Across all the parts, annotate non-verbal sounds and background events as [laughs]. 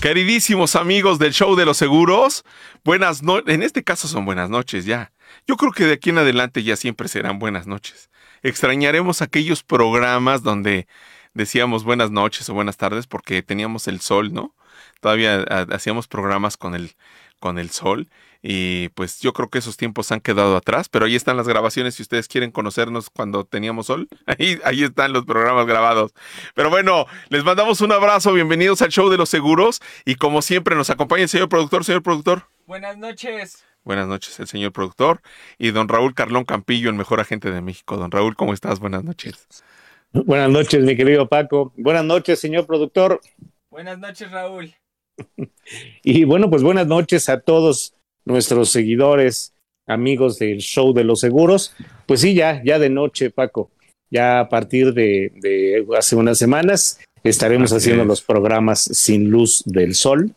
Queridísimos amigos del show de los seguros, buenas noches. En este caso son buenas noches ya. Yo creo que de aquí en adelante ya siempre serán buenas noches. Extrañaremos aquellos programas donde decíamos buenas noches o buenas tardes porque teníamos el sol, ¿no? Todavía hacíamos programas con el, con el sol y pues yo creo que esos tiempos han quedado atrás, pero ahí están las grabaciones si ustedes quieren conocernos cuando teníamos sol. [laughs] Ahí, ahí están los programas grabados. Pero bueno, les mandamos un abrazo, bienvenidos al show de los seguros y como siempre nos acompaña el señor productor, señor productor. Buenas noches. Buenas noches, el señor productor y don Raúl Carlón Campillo, el mejor agente de México. Don Raúl, ¿cómo estás? Buenas noches. Buenas noches, mi querido Paco. Buenas noches, señor productor. Buenas noches, Raúl. Y bueno, pues buenas noches a todos nuestros seguidores, amigos del show de los seguros. Pues sí, ya, ya de noche, Paco. Ya a partir de, de hace unas semanas estaremos Así haciendo es. los programas sin luz del sol.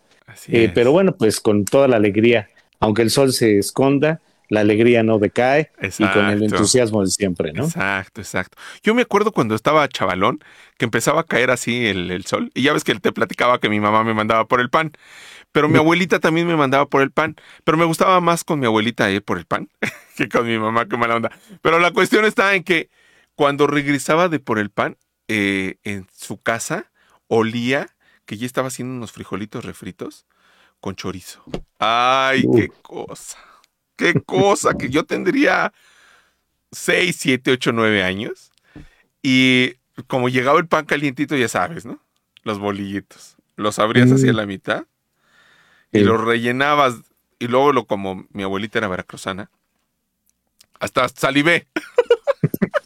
Eh, pero bueno, pues con toda la alegría, aunque el sol se esconda, la alegría no decae y con el Exacto. entusiasmo de siempre, ¿no? Exacto, exacto. Yo me acuerdo cuando estaba chavalón que empezaba a caer así el, el sol. Y ya ves que te platicaba que mi mamá me mandaba por el pan. Pero mi abuelita también me mandaba por el pan. Pero me gustaba más con mi abuelita ir por el pan [laughs] que con mi mamá, qué mala onda. Pero la cuestión está en que cuando regresaba de por el pan, eh, en su casa olía que ya estaba haciendo unos frijolitos refritos con chorizo. Ay, qué cosa. Qué cosa que yo tendría 6, 7, 8, 9 años. Y como llegaba el pan calientito, ya sabes, ¿no? Los bolillitos. Los abrías Mm. hacia la mitad y Sí. los rellenabas. Y luego, lo, como mi abuelita era veracruzana, hasta salivé. [laughs]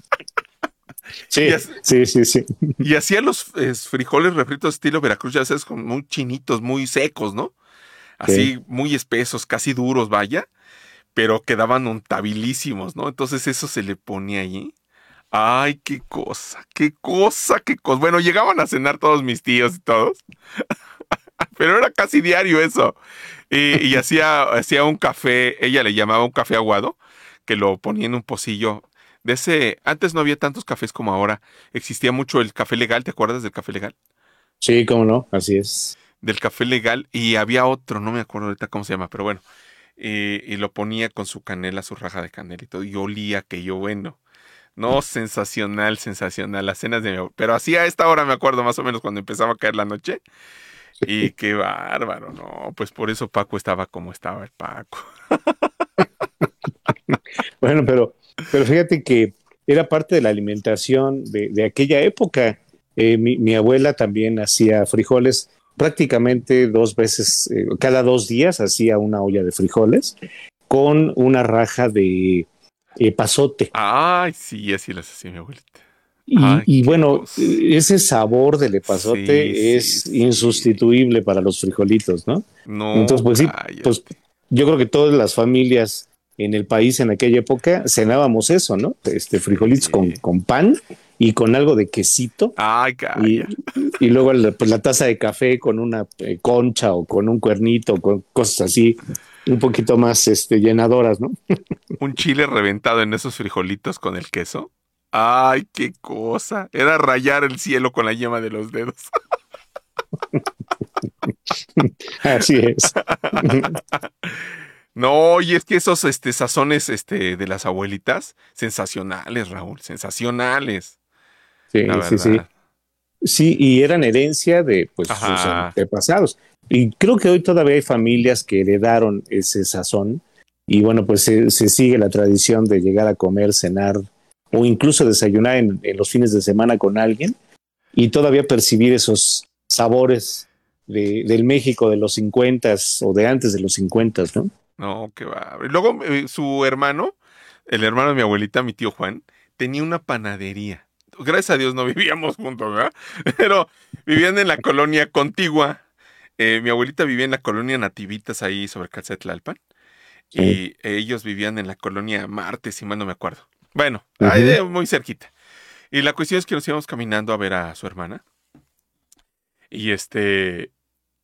Sí, sí, sí, sí. Y hacía los frijoles refritos estilo Veracruz, ya sabes, como muy chinitos, muy secos, ¿no? Así, muy espesos, casi duros, vaya, pero quedaban untabilísimos, ¿no? Entonces eso se le ponía ahí. Ay, qué cosa, qué cosa, qué cosa. Bueno, llegaban a cenar todos mis tíos y todos, [laughs] pero era casi diario eso. Y, y hacía, hacía un café, ella le llamaba un café aguado, que lo ponía en un pocillo. De ese, antes no había tantos cafés como ahora. Existía mucho el café legal, ¿te acuerdas del café legal? Sí, cómo no, así es. Del café legal y había otro, no me acuerdo ahorita cómo se llama, pero bueno. Y, y lo ponía con su canela, su raja de canela y todo, y olía que yo, bueno. No, sensacional, sensacional, las cenas de mi abuelo. Pero así a esta hora me acuerdo más o menos cuando empezaba a caer la noche. Y qué bárbaro, no, pues por eso Paco estaba como estaba el Paco. [laughs] Bueno, pero, pero fíjate que era parte de la alimentación de, de aquella época. Eh, mi, mi abuela también hacía frijoles prácticamente dos veces, eh, cada dos días hacía una olla de frijoles con una raja de eh, pasote. Ay, sí, así las hacía mi abuelita. Y, Ay, y bueno, ese sabor del epazote Sí, es sí. insustituible para los frijolitos, ¿no? No, Entonces, pues sí, pues yo creo que todas las familias en el país en aquella época cenábamos eso, ¿no? Este frijolitos con, con pan y con algo de quesito Ay, y, y luego la, pues, la taza de café con una eh, concha o con un cuernito, con cosas así un poquito más este, llenadoras, ¿no? [laughs] Un chile reventado en esos frijolitos con el queso. Ay, qué cosa. Era rayar el cielo con la yema de los dedos. [laughs] Así es. [laughs] No, y es que esos este, sazones este, de las abuelitas, sensacionales, Raúl, sensacionales. Sí, sí, sí. Sí, y eran herencia de pues, sus antepasados. Y creo que hoy todavía hay familias que heredaron ese sazón. Y bueno, pues se, se sigue la tradición de llegar a comer, cenar o incluso desayunar en, en los fines de semana con alguien y todavía percibir esos sabores de- del México de los 50 o de antes de los 50, ¿no? No, qué va. Luego eh, su hermano, el hermano de mi abuelita, mi tío Juan, tenía una panadería. Gracias a Dios no [laughs] vivíamos juntos, ¿verdad? Pero vivían en la colonia contigua. Eh, mi abuelita vivía en la colonia Nativitas ahí sobre Calzada de Tlalpan. Y ellos vivían en la colonia Marte, si mal no me acuerdo. Bueno, ahí de- muy cerquita. Y la cuestión es que nos íbamos caminando a ver a su hermana. Y este,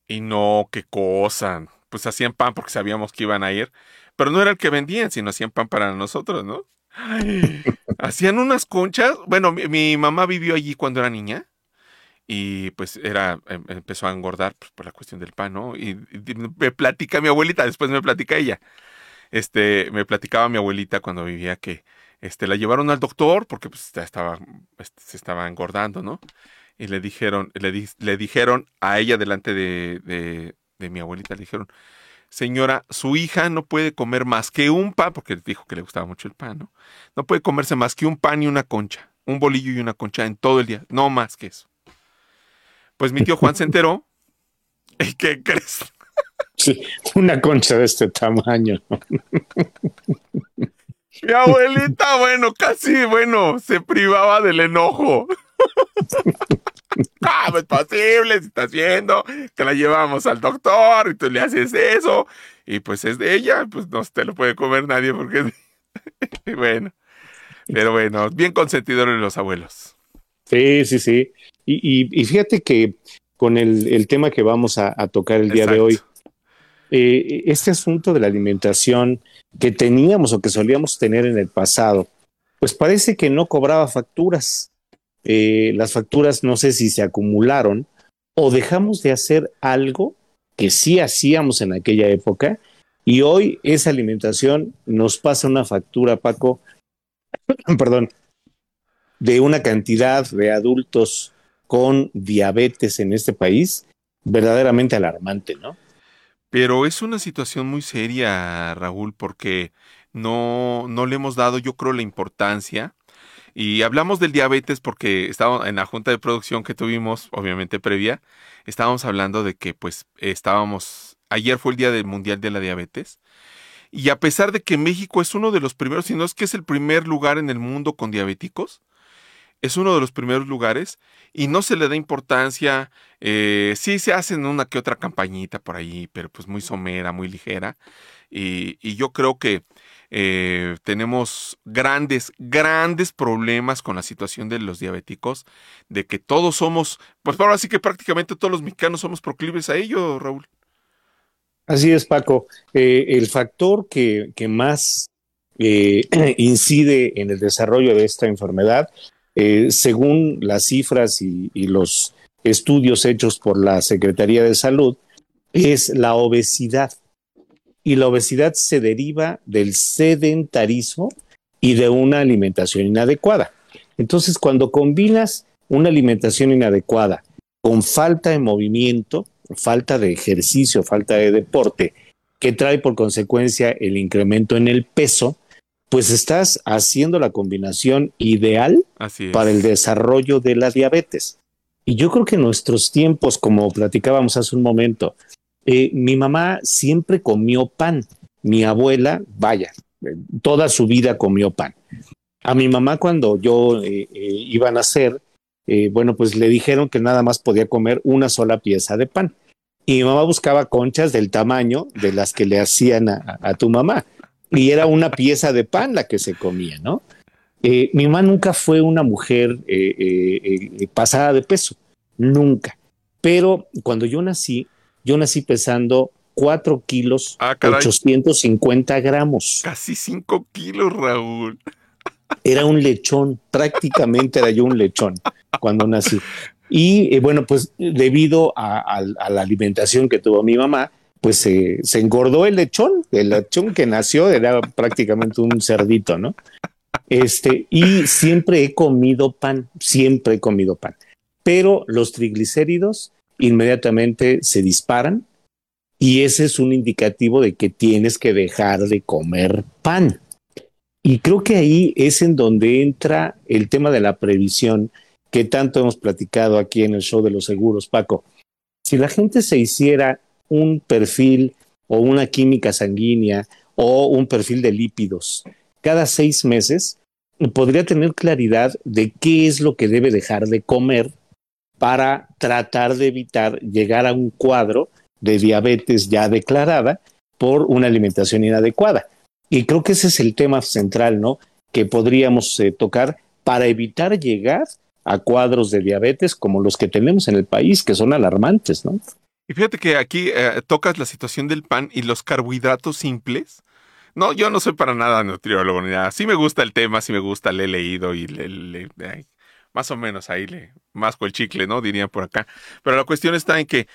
y no, qué cosa. Pues hacían pan porque sabíamos que iban a ir. Pero no era el que vendían, sino hacían pan para nosotros, ¿no? Hacían unas conchas. Bueno, mi, mamá vivió allí cuando era niña. y pues era, em, empezó a engordar pues, por la cuestión del pan, ¿no? Y, me platica mi abuelita, después me platica ella. Este, me platicaba mi abuelita cuando vivía que este, la llevaron al doctor porque pues estaba, este, se estaba engordando, ¿no? Y le dijeron, le, di- le dijeron a ella delante de, de, de mi abuelita, le dijeron, señora, su hija no puede comer más que un pan, porque dijo que le gustaba mucho el pan, ¿no? No puede comerse más que un pan y una concha, un bolillo y una concha en todo el día, no más que eso. Pues mi tío Juan se enteró. [laughs] ¿Y qué crees? Sí, una concha de este tamaño. Mi abuelita, bueno, casi, bueno, se privaba del enojo. [laughs] [laughs] ¿Cómo es posible? Si estás viendo que la llevamos al doctor y tú le haces eso y pues es de ella, pues no te lo puede comer nadie porque es [laughs] bueno. Pero bueno, bien consentidores los abuelos. Sí, sí, sí. Y, y- y fíjate que con el, el tema que vamos a, a tocar el día de hoy, eh, este asunto de la alimentación que teníamos o que solíamos tener en el pasado, pues parece que no cobraba facturas. Eh, las facturas no sé si se acumularon o dejamos de hacer algo que sí hacíamos en aquella época y hoy esa alimentación nos pasa una factura, Paco, [clears throat] perdón, de una cantidad de adultos con diabetes en este país verdaderamente alarmante, ¿no? Pero es una situación muy seria, Raúl, porque no, no le hemos dado, yo creo, la importancia. Y hablamos del diabetes porque estábamos en la junta de producción que tuvimos, obviamente previa, estábamos hablando de que pues estábamos, ayer fue el Día del Mundial de la Diabetes, y a pesar de que México es uno de los primeros, si no es que es el primer lugar en el mundo con diabéticos, es uno de los primeros lugares y no se le da importancia. eh, sí se hacen una que otra campañita por ahí, pero pues muy somera, muy ligera. Y, y yo creo que eh, tenemos grandes, grandes problemas con la situación de los diabéticos, de que todos somos, pues ahora sí que prácticamente todos los mexicanos somos proclives a ello, Raúl. Así es, Paco. Eh, el factor que, que más eh, [clears throat] incide en el desarrollo de esta enfermedad, eh, según las cifras y, y los estudios hechos por la Secretaría de Salud, es la obesidad. Y la obesidad se deriva del sedentarismo y de una alimentación inadecuada. Entonces, cuando combinas una alimentación inadecuada con falta de movimiento, falta de ejercicio, falta de deporte, que trae por consecuencia el incremento en el peso, pues estás haciendo la combinación ideal para el desarrollo de la diabetes. Y yo creo que en nuestros tiempos, como platicábamos hace un momento, eh, mi mamá siempre comió pan. Mi abuela, vaya, eh, toda su vida comió pan. A mi mamá cuando yo eh, iba a nacer, bueno, pues le dijeron que nada más podía comer una sola pieza de pan. Y mi mamá buscaba conchas del tamaño de las que le hacían a, a tu mamá. Y era una pieza de pan la que se comía, ¿no? Mi mamá nunca fue una mujer pasada de peso, nunca. Pero cuando yo nací, yo nací pesando 4 kilos Ah, caray. 850 gramos. Casi 5 kilos, Raúl. Era un lechón, prácticamente era yo un lechón cuando nací. Y eh, bueno, pues debido a, a- a la alimentación que tuvo mi mamá, pues eh, se engordó el lechón. El lechón que nació era prácticamente un cerdito, ¿no? Este, y siempre he comido pan, siempre he comido pan. Pero los triglicéridos inmediatamente se disparan y ese es un indicativo de que tienes que dejar de comer pan. Y creo que ahí es en donde entra el tema de la previsión que tanto hemos platicado aquí en el show de los seguros, Paco. Si la gente se hiciera un perfil o una química sanguínea o un perfil de lípidos cada seis meses, podría tener claridad de qué es lo que debe dejar de comer para tratar de evitar llegar a un cuadro de diabetes ya declarada por una alimentación inadecuada. Y creo que ese es el tema central, ¿no? Que podríamos eh, tocar para evitar llegar a cuadros de diabetes como los que tenemos en el país, que son alarmantes, ¿no? Y fíjate que aquí eh, tocas la situación del pan y los carbohidratos simples. No, yo no soy para nada nutriólogo ni nada. Sí me gusta el tema, sí me gusta, le he leído y le, le- ay, más o menos ahí le masco el chicle, ¿no? Dirían por acá. Pero la cuestión está en que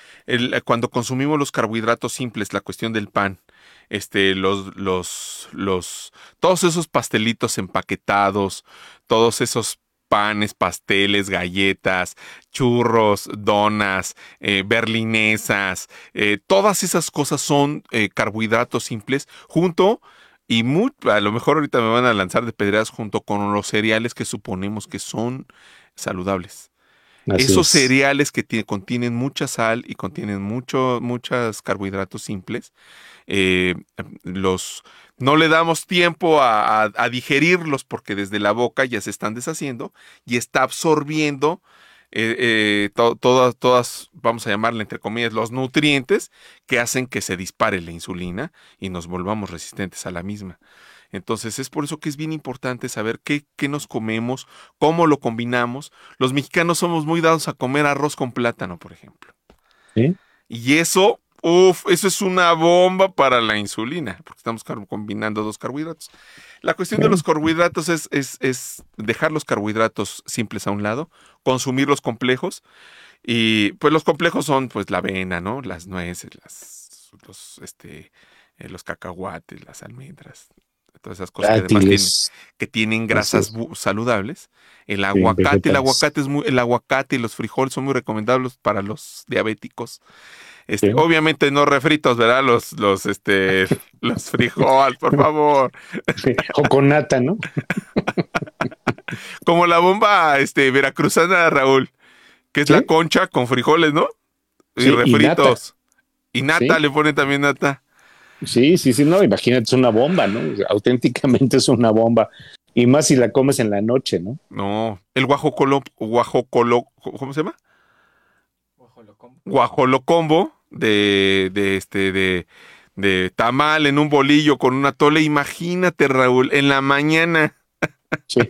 cuando consumimos los carbohidratos simples, la cuestión del pan, este, los, los, los, todos esos pastelitos empaquetados, todos esos panes, pasteles, galletas, churros, donas, eh, berlinesas, eh, todas esas cosas son eh, carbohidratos simples junto y muy, a lo mejor ahorita me van a lanzar de pedreras junto con los cereales que suponemos que son saludables. Esos cereales que contienen mucha sal y contienen mucho, muchos carbohidratos simples, los, no le damos tiempo a, digerirlos porque desde la boca ya se están deshaciendo y está absorbiendo eh, eh, todas, todas, vamos a llamarle entre comillas, los nutrientes que hacen que se dispare la insulina y nos volvamos resistentes a la misma. Entonces es por eso que es bien importante saber qué, qué, nos comemos, cómo lo combinamos. Los mexicanos somos muy dados a comer arroz con plátano, por ejemplo. Y eso Uf, eso es una bomba para la insulina, porque estamos combinando dos carbohidratos. La cuestión de los carbohidratos es, es, dejar los carbohidratos simples a un lado, consumir los complejos, y pues los complejos son pues la avena, ¿no? Las nueces, las, los, este, eh, los cacahuates, las almendras, todas esas cosas que además tienen, que tienen grasas saludables. El aguacate, el aguacate es muy, el aguacate y los frijoles son muy recomendables para los diabéticos. Este, obviamente no refritos, ¿verdad? Los, los, este, [laughs] los frijoles, por favor. O con nata, ¿no? Como la bomba, este, veracruzana, Raúl, que es la concha con frijoles, ¿no? Y refritos. Y nata, le ponen también nata. Sí, sí, sí, no, imagínate, es una bomba, ¿no? Auténticamente es una bomba. Y más si la comes en la noche, ¿no? No, el guajocolo, guajocolo, ¿cómo se llama? Guajolocombo. Guajolocombo de, de este, de, de tamal en un bolillo con una tole. Imagínate, Raúl, en la mañana. Sí,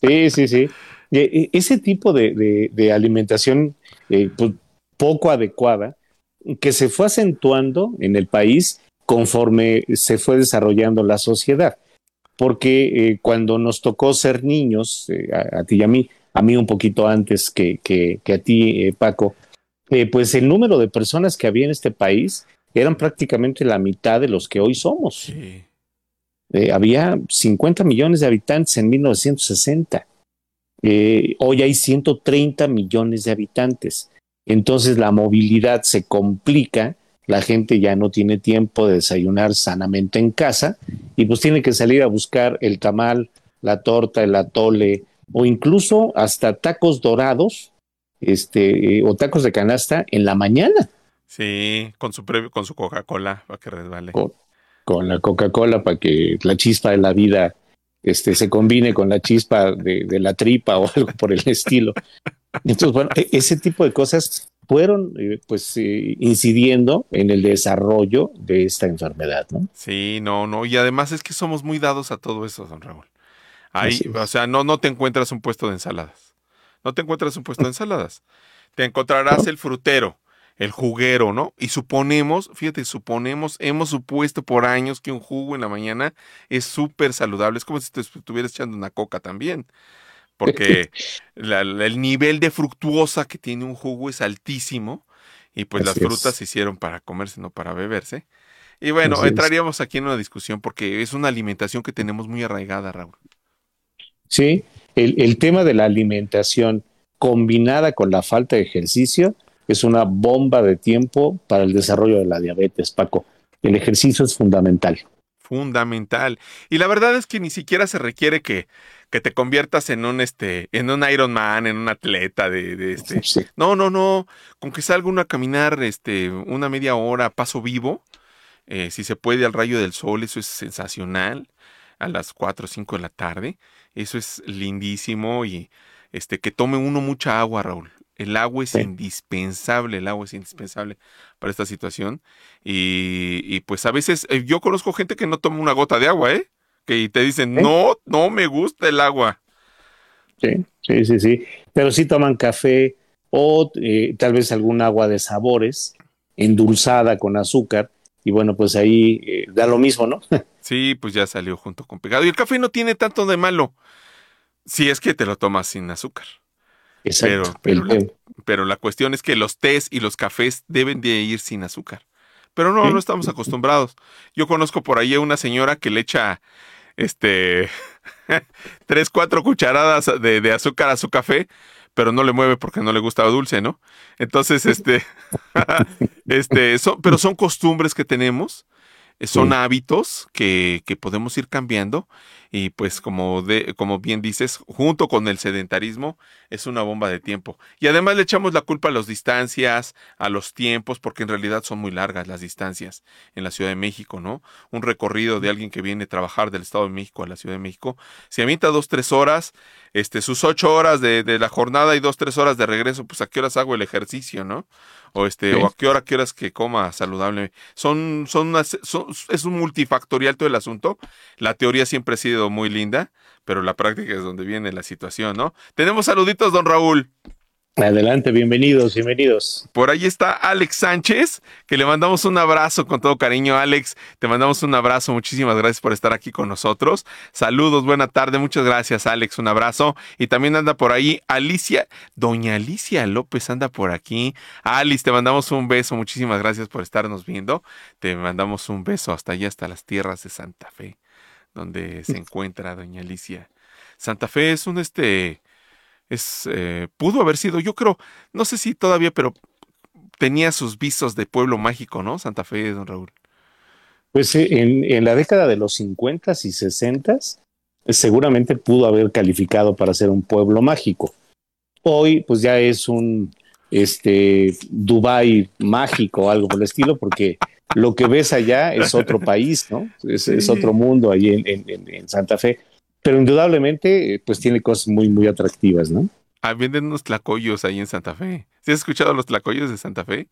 sí, sí. sí. E, ese tipo de, de, alimentación eh, pues, poco adecuada que se fue acentuando en el país conforme se fue desarrollando la sociedad. Porque eh, cuando nos tocó ser niños, eh, a, ti y a mí, a mí un poquito antes que, que, que a ti, Paco, eh, pues el número de personas que había en este país eran prácticamente la mitad de los que hoy somos. Había 50 millones de habitantes en 1960. Eh, hoy hay 130 millones de habitantes. Entonces la movilidad se complica, la gente ya no tiene tiempo de desayunar sanamente en casa y pues tiene que salir a buscar el tamal, la torta, el atole o incluso hasta tacos dorados este, eh, o tacos de canasta en la mañana. Sí, con su, con su Coca-Cola para que resbale. Con, la Coca-Cola para que la chispa de la vida este, se combine con la chispa de, la tripa o [laughs] algo por el estilo. Entonces, bueno, e, ese tipo de cosas fueron eh, pues eh, incidiendo en el desarrollo de esta enfermedad, ¿no? Sí, no, no, y además es que somos muy dados a todo eso, don Raúl. Ahí, o sea, no, no te encuentras un puesto de ensaladas. No te encuentras un puesto de ensaladas. Te encontrarás el frutero, el juguero, ¿no? Y suponemos, fíjate, suponemos, hemos supuesto por años que un jugo en la mañana es súper saludable. Es como si te estuvieras echando una coca también. Porque el nivel de fructuosa que tiene un jugo es altísimo. Y pues las frutas se hicieron para comerse, no para beberse. Y bueno, entraríamos aquí en una discusión porque es una alimentación que tenemos muy arraigada, Raúl. Sí, el, tema de la alimentación combinada con la falta de ejercicio es una bomba de tiempo para el desarrollo de la diabetes, Paco. El ejercicio es fundamental. Fundamental. Y la verdad es que ni siquiera se requiere que, que te conviertas en un este, en un Ironman, en un atleta de, este. No, no, no. Con que salga uno a caminar este, una media hora, paso vivo, eh, si se puede al rayo del sol, eso es sensacional. A las 4 o 5 de la tarde. Eso es lindísimo y este que tome uno mucha agua, Raúl. El agua es indispensable, el agua es indispensable para esta situación. Y, pues a veces eh, yo conozco gente que no toma una gota de agua, ¿eh? Que te dicen, no, no me gusta el agua. Sí, sí, sí, sí. Pero sí toman café o eh, tal vez algún agua de sabores endulzada con azúcar. Y bueno, pues ahí eh, da lo mismo, ¿no? [laughs] Sí, pues ya salió junto con pegado. Y el café no tiene tanto de malo si es que te lo tomas sin azúcar. Exacto. Pero, pero, la, cuestión es que los tés y los cafés deben de ir sin azúcar. Pero no, no estamos acostumbrados. Yo conozco por ahí a una señora que le echa este [laughs] tres, cuatro cucharadas de, de azúcar a su café pero no le mueve porque no le gustaba dulce, ¿no? Entonces, este, [laughs] este, pero son costumbres que tenemos, son hábitos que, que podemos ir cambiando y pues como, de, como bien dices, junto con el sedentarismo es una bomba de tiempo. Y además le echamos la culpa a las distancias, a los tiempos, porque en realidad son muy largas las distancias en la Ciudad de México, ¿no? Un recorrido de alguien que viene a trabajar del Estado de México a la Ciudad de México, se avienta dos, tres horas, este, sus ocho horas de, de la jornada y dos, tres horas de regreso, pues a qué horas hago el ejercicio, ¿no? o este o a qué hora quieras que coma saludable. Son son, son, es un multifactorial todo el asunto. La teoría siempre ha sido muy linda, pero la práctica es donde viene la situación, ¿no? Tenemos saluditos, don Raúl. Adelante, bienvenidos, bienvenidos. Por ahí está Alex Sánchez, que le mandamos un abrazo con todo cariño. Alex, te mandamos un abrazo, muchísimas gracias por estar aquí con nosotros. Saludos, buena tarde, muchas gracias Alex, un abrazo. Y también anda por ahí Alicia, doña Alicia López anda por aquí. Alice, te mandamos un beso, muchísimas gracias por estarnos viendo. Te mandamos un beso hasta allá, hasta las tierras de Santa Fe donde se encuentra doña Alicia. Santa Fe es un este es eh, pudo haber sido, yo creo, no sé si todavía, pero tenía sus visos de pueblo mágico, ¿no? Santa Fe, don Raúl. Pues eh, en, en la década de los 50 y 60 seguramente pudo haber calificado para ser un pueblo mágico. Hoy, pues ya es un este Dubai mágico, algo por el estilo, porque lo que ves allá es otro país, ¿no? Es, otro mundo ahí en, Santa Fe. Pero indudablemente, pues tiene cosas muy, muy atractivas, ¿no? Ah, venden unos tlacoyos ahí en Santa Fe. ¿Sí has escuchado los tlacoyos de Santa Fe?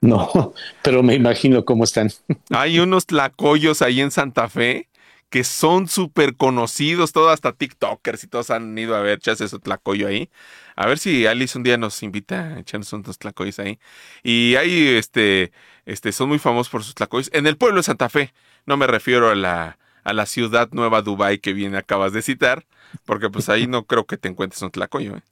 No, pero me imagino cómo están. Hay unos tlacoyos ahí en Santa Fe que son súper conocidos, todos hasta TikTokers y todos han ido a ver, echas su tlacoyo ahí. A ver si Alice un día nos invita a echarnos unos tlacoyos ahí. Y ahí, este, este, son muy famosos por sus tlacoyos. En el pueblo de Santa Fe, no me refiero a la, a la ciudad nueva Dubai que bien acabas de citar, porque pues ahí no creo que te encuentres un tlacoyo. ¿eh?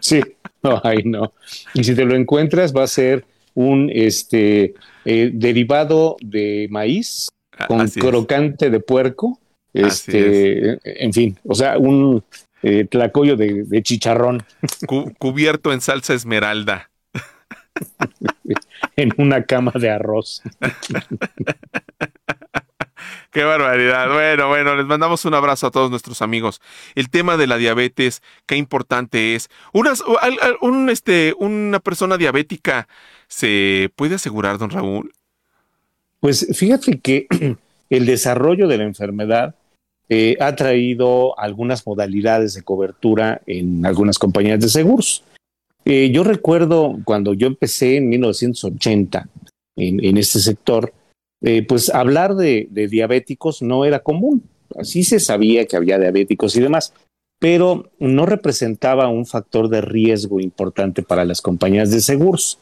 Sí, no, ahí no. Y si te lo encuentras, va a ser un este eh, derivado de maíz con crocante de puerco, este, en fin, o sea, un eh, tlacoyo de, chicharrón. cubierto en salsa esmeralda. [laughs] en una cama de arroz. [laughs] Qué barbaridad. Bueno, bueno, les mandamos un abrazo a todos nuestros amigos. El tema de la diabetes, qué importante es. un, este, una persona diabética se puede asegurar, don Raúl. Pues fíjate que [clears throat] el desarrollo de la enfermedad eh, ha traído algunas modalidades de cobertura en algunas compañías de seguros. Eh, yo recuerdo cuando yo empecé en 1980 en, este sector, eh, pues hablar de, diabéticos no era común. Así se sabía que había diabéticos y demás, pero no representaba un factor de riesgo importante para las compañías de seguros.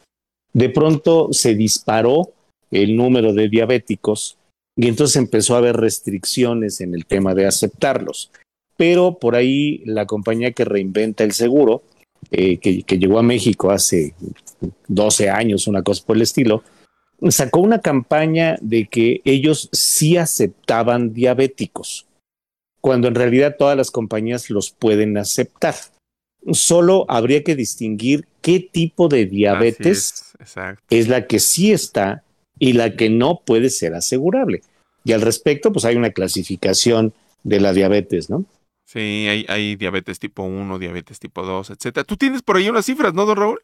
De pronto se disparó el número de diabéticos y entonces empezó a haber restricciones en el tema de aceptarlos. Pero por ahí la compañía que reinventa el seguro, eh, que, llegó a México hace 12 años, una cosa por el estilo, sacó una campaña de que ellos sí aceptaban diabéticos, cuando en realidad todas las compañías los pueden aceptar. Solo habría que distinguir qué tipo de diabetes es la que sí está y la que no puede ser asegurable. Y al respecto, pues hay una clasificación de la diabetes, ¿no? Sí, hay, hay diabetes tipo 1, diabetes tipo 2, etcétera. Tú tienes por ahí unas cifras, ¿no, don Raúl?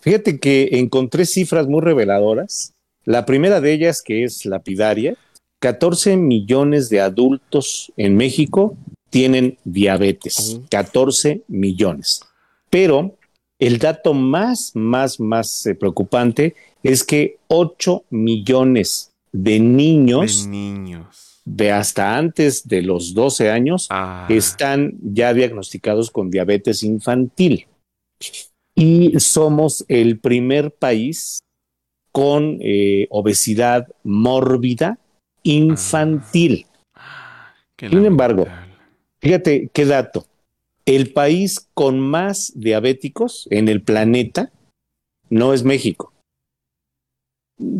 Fíjate que encontré cifras muy reveladoras. La primera de ellas, que es lapidaria, 14 millones de adultos en México tienen diabetes. 14 millones. Pero el dato más, más, más eh, preocupante es que 8 millones de niños, de niños de hasta antes de los 12 años ah. están ya diagnosticados con diabetes infantil. Y somos el primer país con eh, obesidad mórbida infantil. Ah. Sin embargo, fíjate qué dato. el país con más diabéticos en el planeta no es México.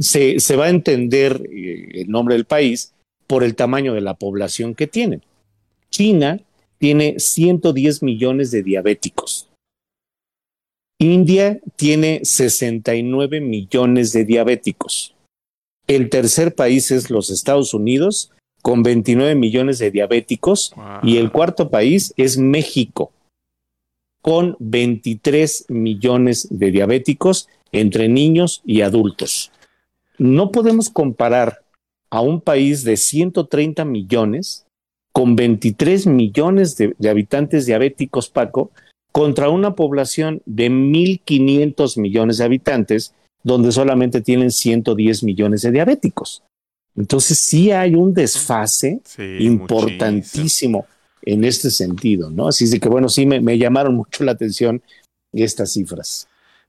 Se, se va a entender eh, el nombre del país por el tamaño de la población que tienen. China tiene 110 millones de diabéticos. India tiene 69 millones de diabéticos. El tercer país es los Estados Unidos con 29 millones de diabéticos Wow. y el cuarto país es México con 23 millones de diabéticos entre niños y adultos. No podemos comparar a un país de 130 millones con 23 millones de, de habitantes diabéticos, Paco, contra una población de 1.500 millones de habitantes, donde solamente tienen 110 millones de diabéticos. Entonces sí hay un desfase Sí, muchísimo. importantísimo en este sentido, ¿no? Así es de que, bueno, sí me, me llamaron mucho la atención estas cifras.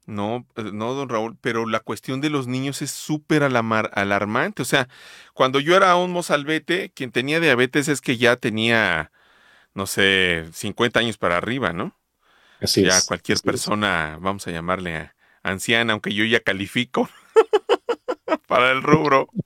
No, eh, no, don Raúl, pero la cuestión de los niños es súper alarmante. O sea, cuando yo era un mozalbete, quien tenía diabetes es que ya tenía, no sé, 50 años para arriba, ¿no? Así ya es, cualquier así es. persona, vamos a llamarle anciana, aunque yo ya califico [laughs] para el rubro. [laughs]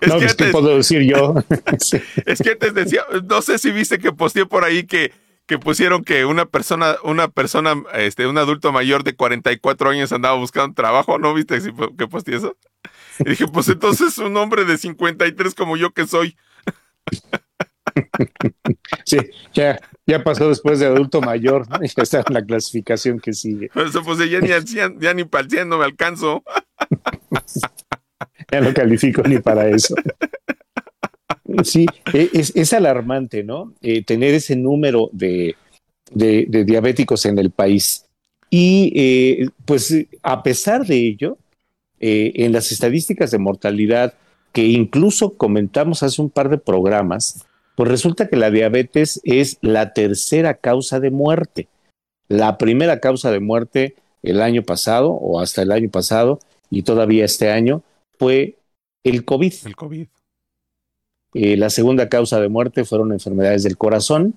Es no, que pues, ¿qué antes- puedo decir yo? [laughs] Es que antes decía, no sé si viste que posteé por ahí que, que pusieron que una persona, una persona, este, un adulto mayor de 44 años andaba buscando trabajo, ¿no viste po- que posteé eso? Y dije, pues entonces un hombre de 53 como yo que soy. [laughs] Sí, ya, ya pasó después de adulto mayor, ¿no? ya está en la clasificación que sigue. Eso pues ya ni ya ni para el 100 no me alcanzo. [laughs] Ya no califico ni para eso. [laughs] Sí, e- es, alarmante, ¿no? Eh, tener ese número de diabéticos en el país. Y eh, pues a pesar de ello, eh, en las estadísticas de mortalidad que incluso comentamos hace un par de programas, pues resulta que la diabetes es la tercera causa de muerte. La primera causa de muerte el año pasado o hasta el año pasado y todavía este año fue el COVID. El COVID. Eh, la segunda causa de muerte fueron enfermedades del corazón,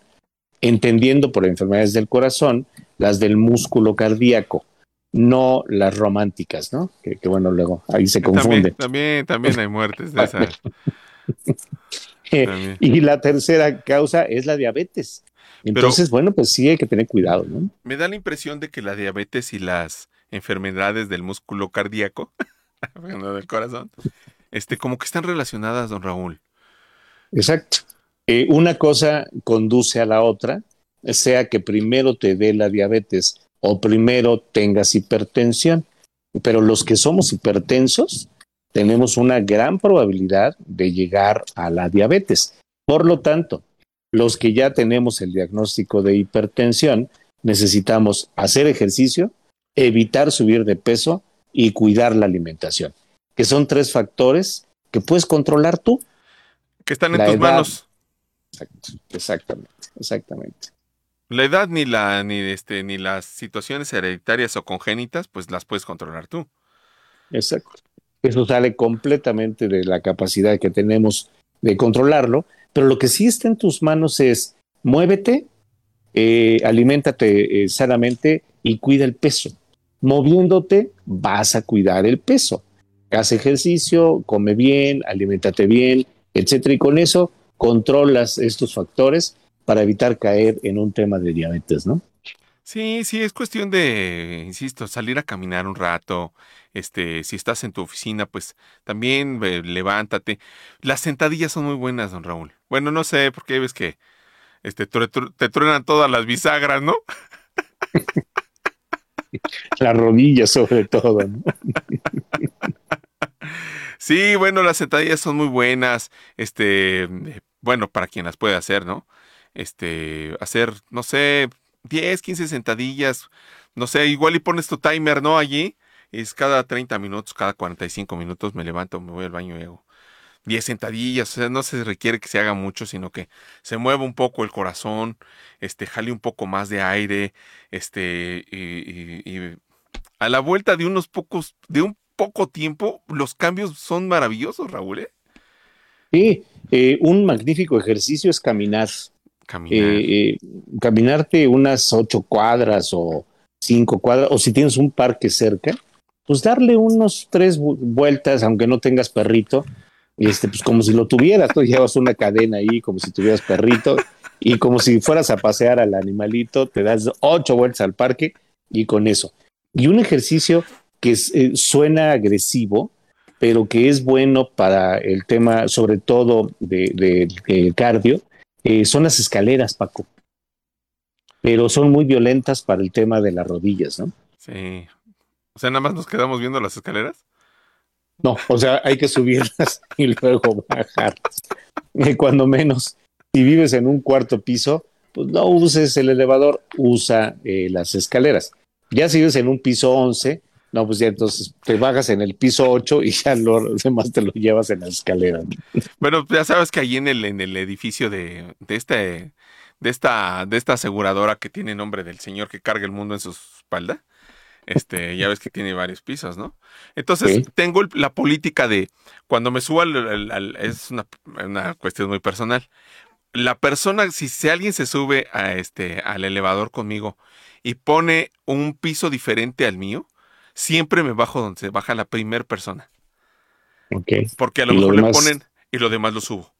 entendiendo por enfermedades del corazón las del músculo cardíaco, no las románticas, ¿no? Que, que bueno, luego ahí se confunde. También, también, también hay muertes de esas. [laughs] Eh, y la tercera causa es la diabetes. Entonces, bueno, pues sí hay que tener cuidado, ¿no? Me da la impresión de que la diabetes y las enfermedades del músculo cardíaco, [laughs] del corazón, este, como que están relacionadas, don Raúl. Exacto. Eh, una cosa conduce a la otra, sea que primero te dé la diabetes o primero tengas hipertensión. Pero los que somos hipertensos tenemos una gran probabilidad de llegar a la diabetes. Por lo tanto, los que ya tenemos el diagnóstico de hipertensión, necesitamos hacer ejercicio, evitar subir de peso y cuidar la alimentación, que son tres factores que puedes controlar tú. Que están en La tus edad. manos. Exacto, exactamente, exactamente. La edad ni la, ni este, ni las situaciones hereditarias o congénitas, pues las puedes controlar tú. Exacto. Eso sale completamente de la capacidad que tenemos de controlarlo, pero lo que sí está en tus manos es muévete, eh, aliméntate eh, sanamente y cuida el peso. Moviéndote vas a cuidar el peso. Haz ejercicio, come bien, aliméntate bien, etcétera, y con eso controlas estos factores para evitar caer en un tema de diabetes, ¿no? Sí, sí, es cuestión de, insisto, salir a caminar un rato. Este, si estás en tu oficina, pues también eh, levántate. Las sentadillas son muy buenas, don Raúl. Bueno, no sé, porque ves que este, te truenan todas las bisagras, ¿no? [laughs] La rodilla sobre todo, ¿no? [laughs] Sí, bueno, las sentadillas son muy buenas. Este, bueno, para quien las puede hacer, ¿no? Este, hacer, no sé, 10, 15 sentadillas. No sé, igual y pones tu timer, ¿no? Allí. Es cada 30 minutos, cada 45 minutos me levanto, me voy al baño y hago 10 sentadillas. O sea, no se requiere que se haga mucho, sino que se mueva un poco el corazón, este, jale un poco más de aire, este, y, y- y a la vuelta de unos pocos, de un poco tiempo, los cambios son maravillosos, Raúl. ¿eh? Sí, eh, un magnífico ejercicio es caminar. eh, caminarte unas ocho cuadras o cinco cuadras, o si tienes un parque cerca, pues darle unos tres vueltas, aunque no tengas perrito, este, pues como si lo tuvieras, tú [laughs] llevas una cadena ahí, como si tuvieras perrito, y como si fueras a pasear al animalito, te das ocho vueltas al parque y con eso. Y un ejercicio que eh, suena agresivo, pero que es bueno para el tema, sobre todo de, cardio, eh, son las escaleras, Paco. Pero son muy violentas para el tema de las rodillas, ¿no? Sí. O sea, nada más nos quedamos viendo las escaleras. No, o sea, hay que subirlas [laughs] y luego bajarlas. Y cuando menos, si vives en un cuarto piso, pues no uses el elevador, usa eh, las escaleras. Ya si vives en un piso 11, no, pues ya entonces te bajas en el piso 8 y ya lo [laughs] demás te lo llevas en la escalera. Bueno, ya sabes que ahí en el, en el edificio de, de, este, de, esta, de esta aseguradora que tiene nombre del señor que carga el mundo en su espalda, este, ya ves que tiene varios pisos, ¿no? Entonces, tengo la política de cuando me subo al, es una, una, cuestión muy personal. La persona, si, si alguien se sube a este, al elevador conmigo y pone un piso diferente al mío, siempre me bajo donde se baja la primera persona. Okay. Porque a lo mejor le ponen y lo demás lo subo.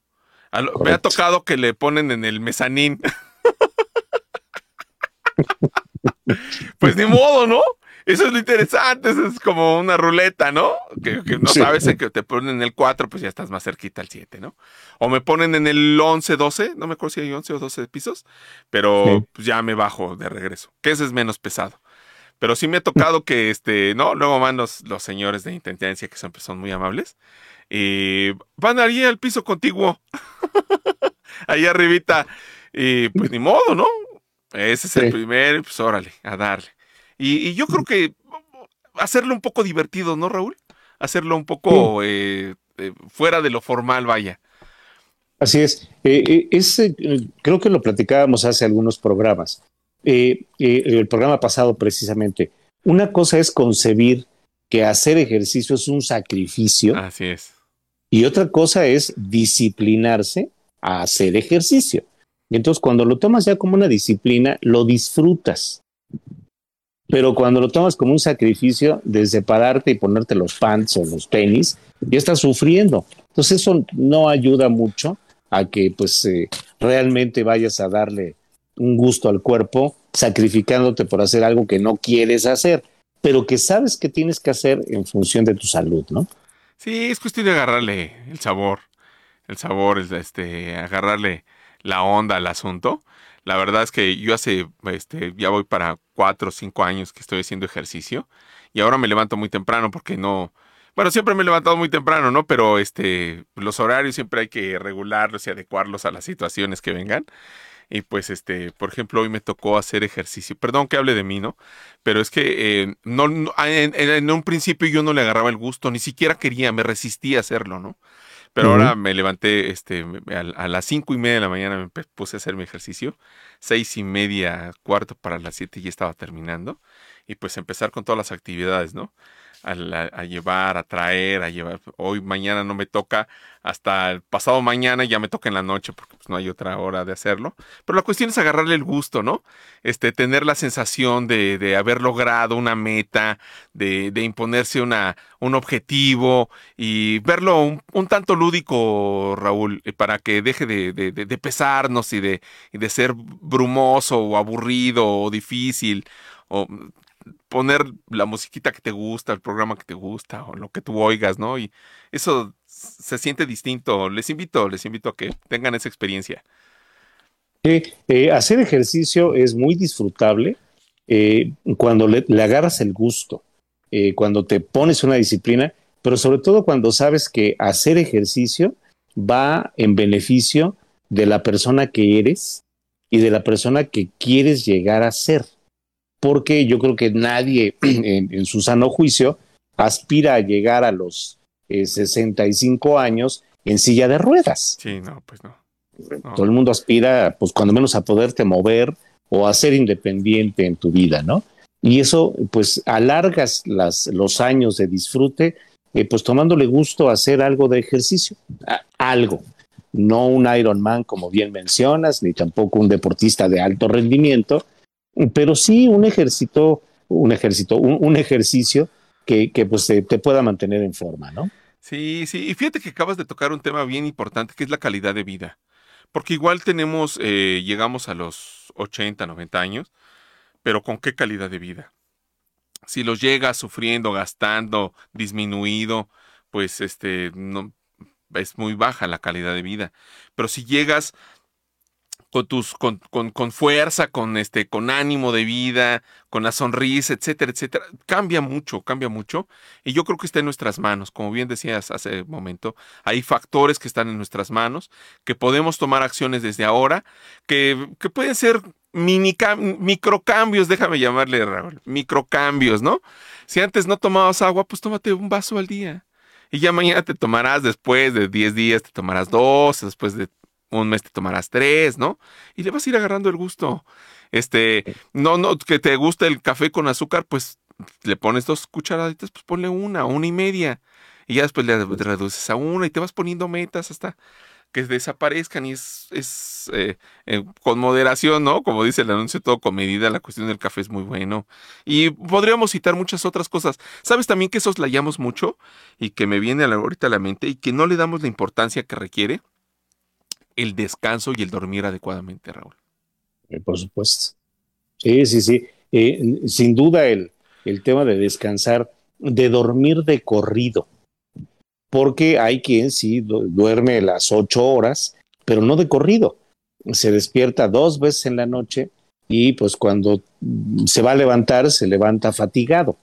me ha tocado que le ponen en el mezanín. [laughs] pues ni [laughs] modo, ¿no? Eso es lo interesante, eso es como una ruleta, ¿no? Que, no sabes en que te ponen en el 4, pues ya estás más cerquita al 7, ¿no? O me ponen en el 11, 12, no me acuerdo si hay 11 o 12 pisos, pero pues ya me bajo de regreso, que ese es menos pesado. Pero sí me ha tocado que, este, no, luego van los, señores de intendencia que siempre son muy amables y van ahí al piso contiguo, [laughs] ahí arribita, y pues ni modo, ¿no? Ese es el primer, pues órale, a darle. Y, yo creo que hacerlo un poco divertido, ¿no, Raúl? Hacerlo un poco eh, eh, fuera de lo formal, vaya. Así es. Eh, creo que lo platicábamos hace algunos programas. El programa pasado, precisamente. Una cosa es concebir que hacer ejercicio es un sacrificio. Así es. Y otra cosa es disciplinarse a hacer ejercicio. Y entonces cuando lo tomas ya como una disciplina, lo disfrutas. Pero cuando lo tomas como un sacrificio de separarte y ponerte los pants o los tenis, ya estás sufriendo. Entonces eso no ayuda mucho a que pues eh, realmente vayas a darle un gusto al cuerpo sacrificándote por hacer algo que no quieres hacer, pero que sabes que tienes que hacer en función de tu salud, ¿no? Sí, es cuestión de agarrarle el sabor, el sabor, este, agarrarle la onda al asunto. La verdad es que yo hace, este, ya voy para cuatro o cinco años que estoy haciendo ejercicio y ahora me levanto muy temprano porque no, bueno, siempre me he levantado muy temprano, ¿no? Pero este, los horarios siempre hay que regularlos y adecuarlos a las situaciones que vengan. Y pues, este, por ejemplo, hoy me tocó hacer ejercicio. Perdón que hable de mí, ¿no? Pero es que eh, no, en, en, un principio yo no le agarraba el gusto, ni siquiera quería, me resistía a hacerlo, ¿no? Pero ahora me levanté este, a, las cinco y media de la mañana me puse a hacer mi ejercicio. Seis y media, cuarto para las siete ya estaba terminando. Y pues empezar con todas las actividades, ¿no? A, llevar, a traer, a llevar. Hoy, mañana no me toca, hasta el pasado mañana ya me toca en la noche porque pues, no hay otra hora de hacerlo. Pero la cuestión es agarrarle el gusto, ¿no? Este, tener la sensación de, de haber logrado una meta, de, de imponerse una, un objetivo y verlo un, tanto lúdico, Raúl, eh, para que deje de, de, de pesarnos y de, y de ser brumoso o aburrido o difícil o poner la musiquita que te gusta, el programa que te gusta o lo que tú oigas, ¿no? Y eso se siente distinto. Les invito, les invito a que tengan esa experiencia. Eh, hacer ejercicio es muy disfrutable eh, cuando le, agarras el gusto, eh, cuando te pones una disciplina, pero sobre todo cuando sabes que hacer ejercicio va en beneficio de la persona que eres y de la persona que quieres llegar a ser porque yo creo que nadie [clears throat] en, su sano juicio aspira a llegar a los 65 eh, años en silla de ruedas. Sí, no, pues no. Todo el mundo aspira, pues cuando menos a poderte mover o a ser independiente en tu vida, ¿no? Y eso, pues alargas las, los años de disfrute, eh, pues tomándole gusto a hacer algo de ejercicio, algo. no un Ironman como bien mencionas, ni tampoco un deportista de alto rendimiento, pero sí un ejército, un ejército, un, ejercicio que, que pues te, pueda mantener en forma, ¿no? Sí, sí, y fíjate que acabas de tocar un tema bien importante que es la calidad de vida. Porque igual tenemos, eh, llegamos a los 80, 90 años, pero ¿con qué calidad de vida? Si los llegas sufriendo, gastando, disminuido, pues este, no, es muy baja la calidad de vida. Pero si llegas con tus, con, con, fuerza, con este, con ánimo de vida, con la sonrisa, etcétera, etcétera, cambia mucho, cambia mucho. Y yo creo que está en nuestras manos, como bien decías hace un momento, hay factores que están en nuestras manos, que podemos tomar acciones desde ahora, que, que pueden ser microcambios, déjame llamarle Raúl, microcambios, ¿no? Si antes no tomabas agua, pues tómate un vaso al día. Y ya mañana te tomarás, después de 10 días, te tomarás dos, después de un mes te tomarás tres, ¿no? Y le vas a ir agarrando el gusto. Este, no, no, que te guste el café con azúcar, pues le pones dos cucharaditas, pues ponle una, una y media. Y ya después le reduces a una y te vas poniendo metas hasta que desaparezcan y es, es eh, eh, con moderación, ¿no? Como dice el anuncio, todo con medida, la cuestión del café es muy bueno. Y podríamos citar muchas otras cosas. ¿Sabes también que soslayamos mucho y que me viene ahorita a la mente y que no le damos la importancia que requiere? El descanso y el dormir adecuadamente, Raúl. Eh, por supuesto. Sí, sí, sí. sin duda el, el tema de descansar, de dormir de corrido porque hay quien sí duerme las ocho horas, pero no de corrido. Se despierta dos veces en la noche y pues cuando se va a levantar se levanta fatigado.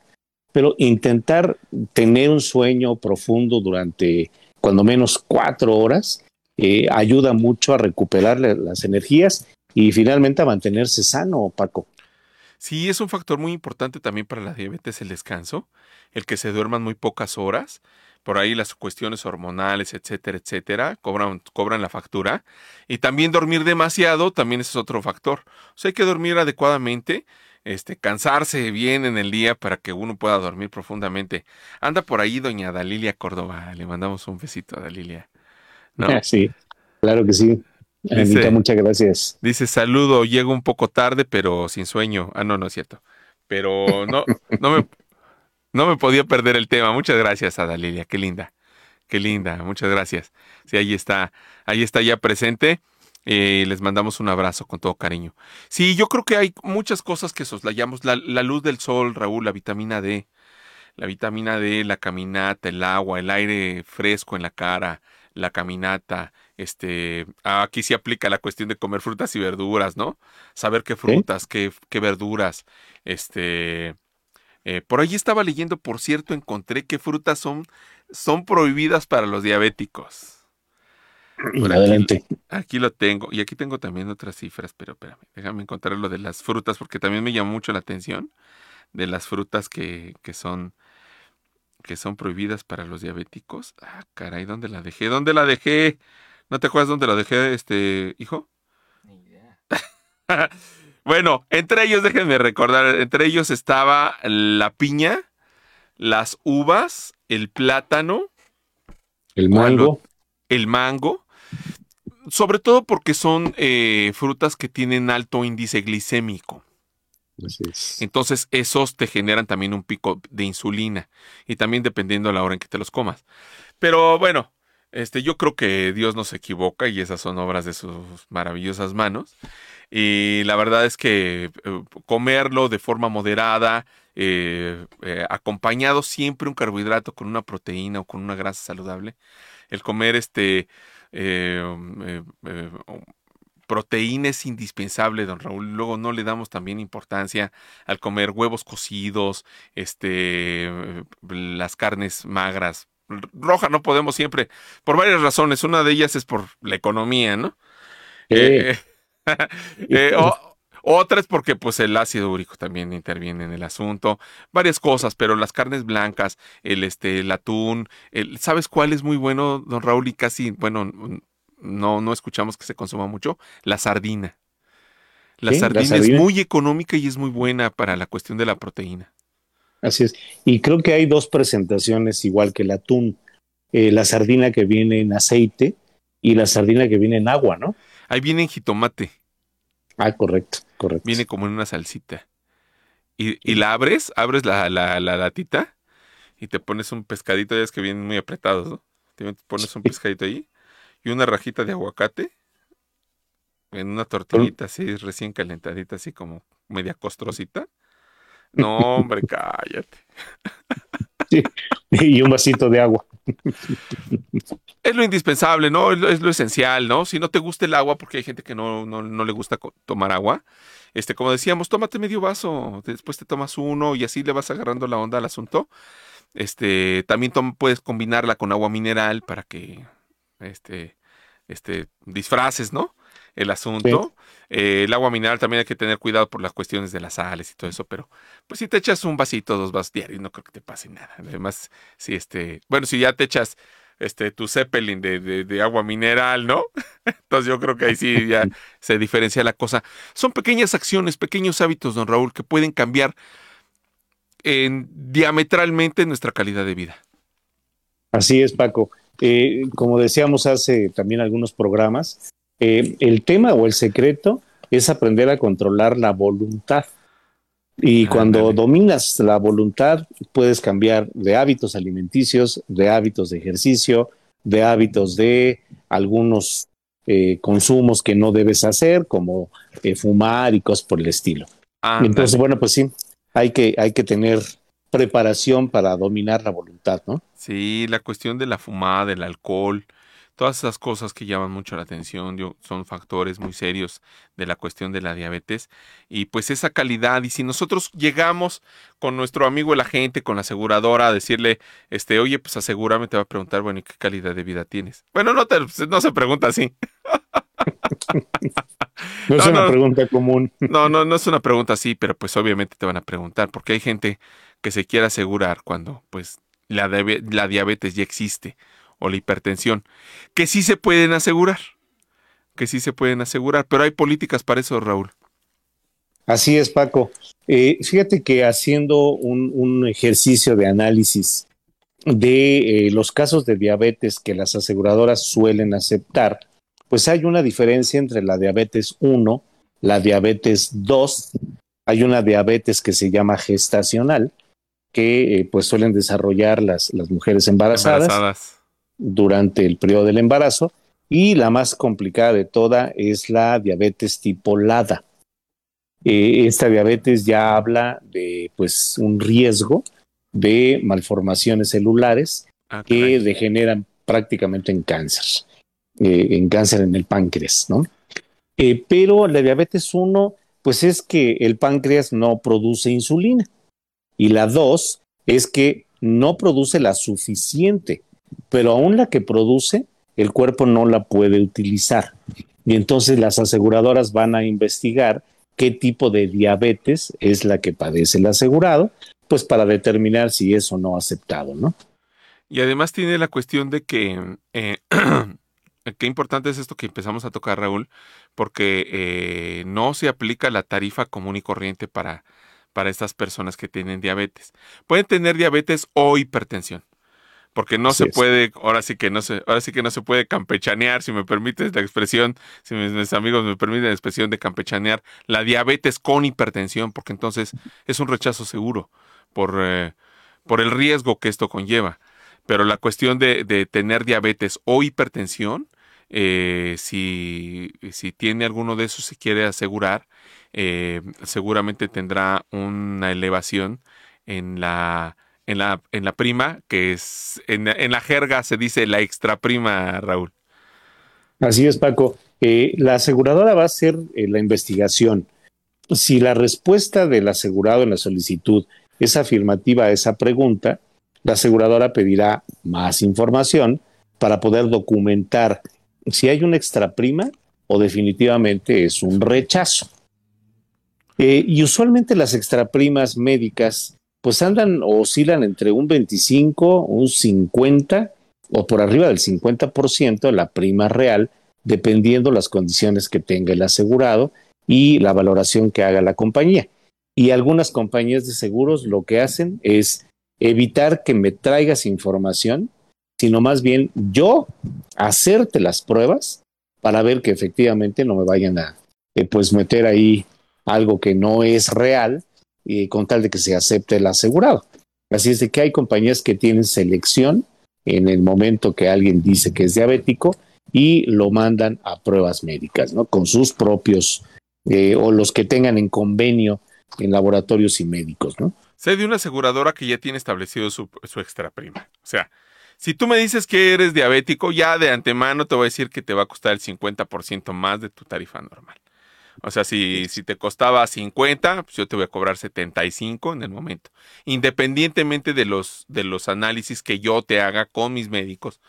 Pero intentar tener un sueño profundo durante cuando menos cuatro horas ayuda mucho a recuperar las energías y finalmente a mantenerse sano, Paco. Sí, es un factor muy importante también para la diabetes el descanso, el que se duerman muy pocas horas por ahí las cuestiones hormonales, etcétera, etcétera, cobran, cobran la factura. Y también dormir demasiado, también es otro factor. O sea, hay que dormir adecuadamente, este, cansarse bien en el día para que uno pueda dormir profundamente. Anda por ahí doña Dalilia Córdoba, le mandamos un besito a Dalilia. ¿No? Sí, claro que sí. Dice, muchas gracias. Dice, saludo, llego un poco tarde, pero sin sueño. Ah, no, no es cierto. Pero no, no me, no me podía perder el tema. Muchas gracias, Adalilia. Qué linda. Qué linda. Muchas gracias. Sí, ahí está. Ahí está ya presente. Eh, les mandamos un abrazo con todo cariño. Sí, yo creo que hay muchas cosas que soslayamos. La, la luz del sol, Raúl, la vitamina D. La vitamina D, la caminata, el agua, el aire fresco en la cara, la caminata, este, aquí se aplica la cuestión de comer frutas y verduras, ¿no? Saber qué frutas, qué, qué, verduras, este, eh, por ahí estaba leyendo, por cierto, encontré que frutas son, son prohibidas para los diabéticos. [clears throat] Adelante. Aquí, lo tengo. Y aquí tengo también otras cifras, pero espérame, déjame encontrar lo de las frutas, porque también me llamó mucho la atención de las frutas que, que son que son prohibidas para los diabéticos. Ah, caray, ¿dónde la dejé? ¿Dónde la dejé? ¿No te acuerdas dónde la dejé, este hijo? Ni idea. [laughs] Bueno, entre ellos, déjenme recordar, entre ellos estaba la piña, las uvas, el plátano, el mango, el mango, sobre todo porque son eh, frutas que tienen alto índice glicémico. Entonces, esos te generan también un pico de insulina y también dependiendo de la hora en que te los comas. Pero bueno, este, yo creo que Dios no se equivoca y esas son obras de sus maravillosas manos. Y la verdad es que eh, comerlo de forma moderada, eh, eh, acompañado siempre un carbohidrato con una proteína o con una grasa saludable. El comer este proteína es indispensable, don Raúl. Luego no le damos también importancia al comer huevos cocidos, este, las carnes magras. Roja no podemos siempre, por varias razones. Una de ellas es por la economía, ¿no? Eh, [laughs] otra es porque pues el ácido úrico también interviene en el asunto, varias cosas, pero las carnes blancas, el este, el atún, el, ¿sabes cuál es muy bueno, don Raúl? Y casi, bueno, no, no escuchamos que se consuma mucho, la sardina. La, sardina, es muy económica y es muy buena para la cuestión de la proteína. Así es. Y creo que hay dos presentaciones igual que el atún. Eh, la sardina que viene en aceite y la sardina que viene en agua, ¿no? Ahí viene en jitomate. Ah, correcto, correcto. Viene como en una salsita. Y, y la abres, abres la, la, la latita y te pones un pescadito, ya es que vienen muy apretados, ¿no? Te pones un pescadito ahí y una rajita de aguacate en una tortillita así recién calentadita, así como media costrosita. No, hombre, [laughs] cállate. Sí, y un vasito de agua. Es lo indispensable, ¿no? Es lo, esencial, ¿no? Si no te gusta el agua, porque hay gente que no, no, no, le gusta tomar agua, este, como decíamos, tómate medio vaso, después te tomas uno y así le vas agarrando la onda al asunto. Este, también puedes combinarla con agua mineral para que, este, este, disfraces, ¿no? El asunto. Eh, el agua mineral también hay que tener cuidado por las cuestiones de las sales y todo eso, pero pues si te echas un vasito, dos vasos diarios, no creo que te pase nada. Además, si este, bueno, si ya te echas este tu Zeppelin de, de, agua mineral, ¿no? [laughs] Entonces yo creo que ahí sí ya [laughs] se diferencia la cosa. Son pequeñas acciones, pequeños hábitos, don Raúl, que pueden cambiar en, diametralmente nuestra calidad de vida. Así es, Paco. Eh, como decíamos hace también algunos programas, eh, el tema o el secreto es aprender a controlar la voluntad. Y cuando dominas la voluntad, puedes cambiar de hábitos alimenticios, de hábitos de ejercicio, de hábitos de algunos eh, consumos que no debes hacer, como fumar y cosas por el estilo. Entonces, bueno, pues sí, hay que, hay que tener preparación para dominar la voluntad, ¿no? Sí, la cuestión de la fumada, del alcohol, todas esas cosas que llaman mucho la atención son factores muy serios de la cuestión de la diabetes. Y pues esa calidad y si nosotros llegamos con nuestro amigo la gente con la aseguradora a decirle este oye pues asegúrame te va a preguntar bueno y qué calidad de vida tienes bueno no te, no se pregunta así. [laughs] No, es una pregunta común. No, no, no es una pregunta así, pero pues obviamente te van a preguntar, porque hay gente que se quiere asegurar cuando pues la, la diabetes ya existe o la hipertensión, que sí se pueden asegurar, que sí se pueden asegurar, pero hay políticas para eso, Raúl. Así es, Paco. Eh, fíjate que haciendo un, ejercicio de análisis de eh, los casos de diabetes que las aseguradoras suelen aceptar, pues hay una diferencia entre la diabetes 1, la diabetes 2, hay una diabetes que se llama gestacional, que eh, pues suelen desarrollar las, las mujeres embarazadas, durante el periodo del embarazo, y la más complicada de toda es la diabetes tipo LADA. Eh, esta diabetes ya habla de pues un riesgo de malformaciones celulares ah, que degeneran prácticamente en cáncer. Eh, en cáncer en el páncreas, ¿no? Eh, pero la diabetes 1, pues es que el páncreas no produce insulina. Y la 2 es que no produce la suficiente, pero aún la que produce, el cuerpo no la puede utilizar. Y entonces las aseguradoras van a investigar qué tipo de diabetes es la que padece el asegurado, pues para determinar si es o no aceptado, ¿no? Y además tiene la cuestión de que eh, [clears throat] Qué importante es esto que empezamos a tocar, Raúl, porque eh, no se aplica la tarifa común y corriente para, para estas personas que tienen diabetes. Pueden tener diabetes o hipertensión, porque no se puede, ahora sí que no se, ahora sí que no se puede campechanear, si me permites la expresión, si mis, amigos me permiten la expresión de campechanear, la diabetes con hipertensión, porque entonces es un rechazo seguro por, eh, por el riesgo que esto conlleva. Pero la cuestión de, de tener diabetes o hipertensión eh, si, si, tiene alguno de esos, se quiere asegurar, eh, seguramente tendrá una elevación en la, en la, en la prima, que es, en, la jerga se dice la extra prima, Raúl. Así es, Paco. Eh, la aseguradora va a hacer la investigación. Si la respuesta del asegurado en la solicitud es afirmativa a esa pregunta, la aseguradora pedirá más información para poder documentar si hay una extra prima o definitivamente es un rechazo. Eh, y usualmente las extraprimas médicas pues andan o oscilan entre un 25, un 50 o por arriba del 50% la prima real, dependiendo las condiciones que tenga el asegurado y la valoración que haga la compañía. Y algunas compañías de seguros lo que hacen es evitar que me traigas información sino más bien yo hacerte las pruebas para ver que efectivamente no me vayan a eh, pues meter ahí algo que no es real y con tal de que se acepte el asegurado. Así es de que hay compañías que tienen selección en el momento que alguien dice que es diabético y lo mandan a pruebas médicas, ¿no? Con sus propios eh, o los que tengan en convenio en laboratorios y médicos, ¿no? Sé de una aseguradora que ya tiene establecido su, su extra prima. O sea, si tú me dices que eres diabético, ya de antemano te voy a decir que te va a costar el 50% más de tu tarifa normal. O sea, si, si te costaba 50, pues yo te voy a cobrar 75 en el momento. Independientemente de los, de los análisis que yo te haga con mis médicos,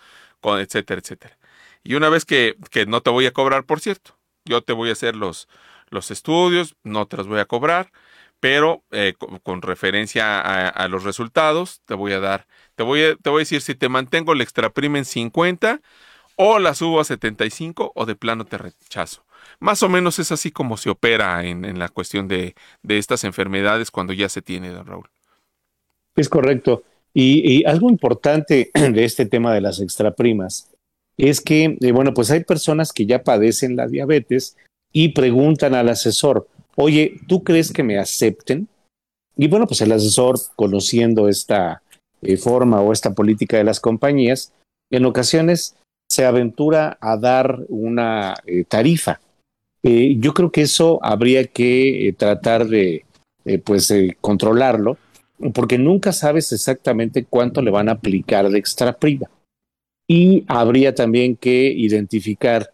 con etcétera, etcétera. Y una vez que, que no te voy a cobrar, por cierto, yo te voy a hacer los, los estudios, no te los voy a cobrar, pero eh, con, referencia a, los resultados, te voy a dar, te voy a, te voy a decir si te mantengo el extra prima en 50 o la subo a 75 o de plano te rechazo. Más o menos es así como se opera en, la cuestión de, estas enfermedades cuando ya se tiene, don Raúl. Es correcto. Y, algo importante [clears throat] de este tema de las extraprimas es que, eh, bueno, pues hay personas que ya padecen la diabetes y preguntan al asesor, oye, ¿tú crees que me acepten? Y bueno, pues el asesor, conociendo esta eh, forma o esta política de las compañías, en ocasiones se aventura a dar una eh, tarifa eh, yo creo que eso habría que eh, tratar de, pues, controlarlo, porque nunca sabes exactamente cuánto le van a aplicar de extra prima. Y habría también que identificar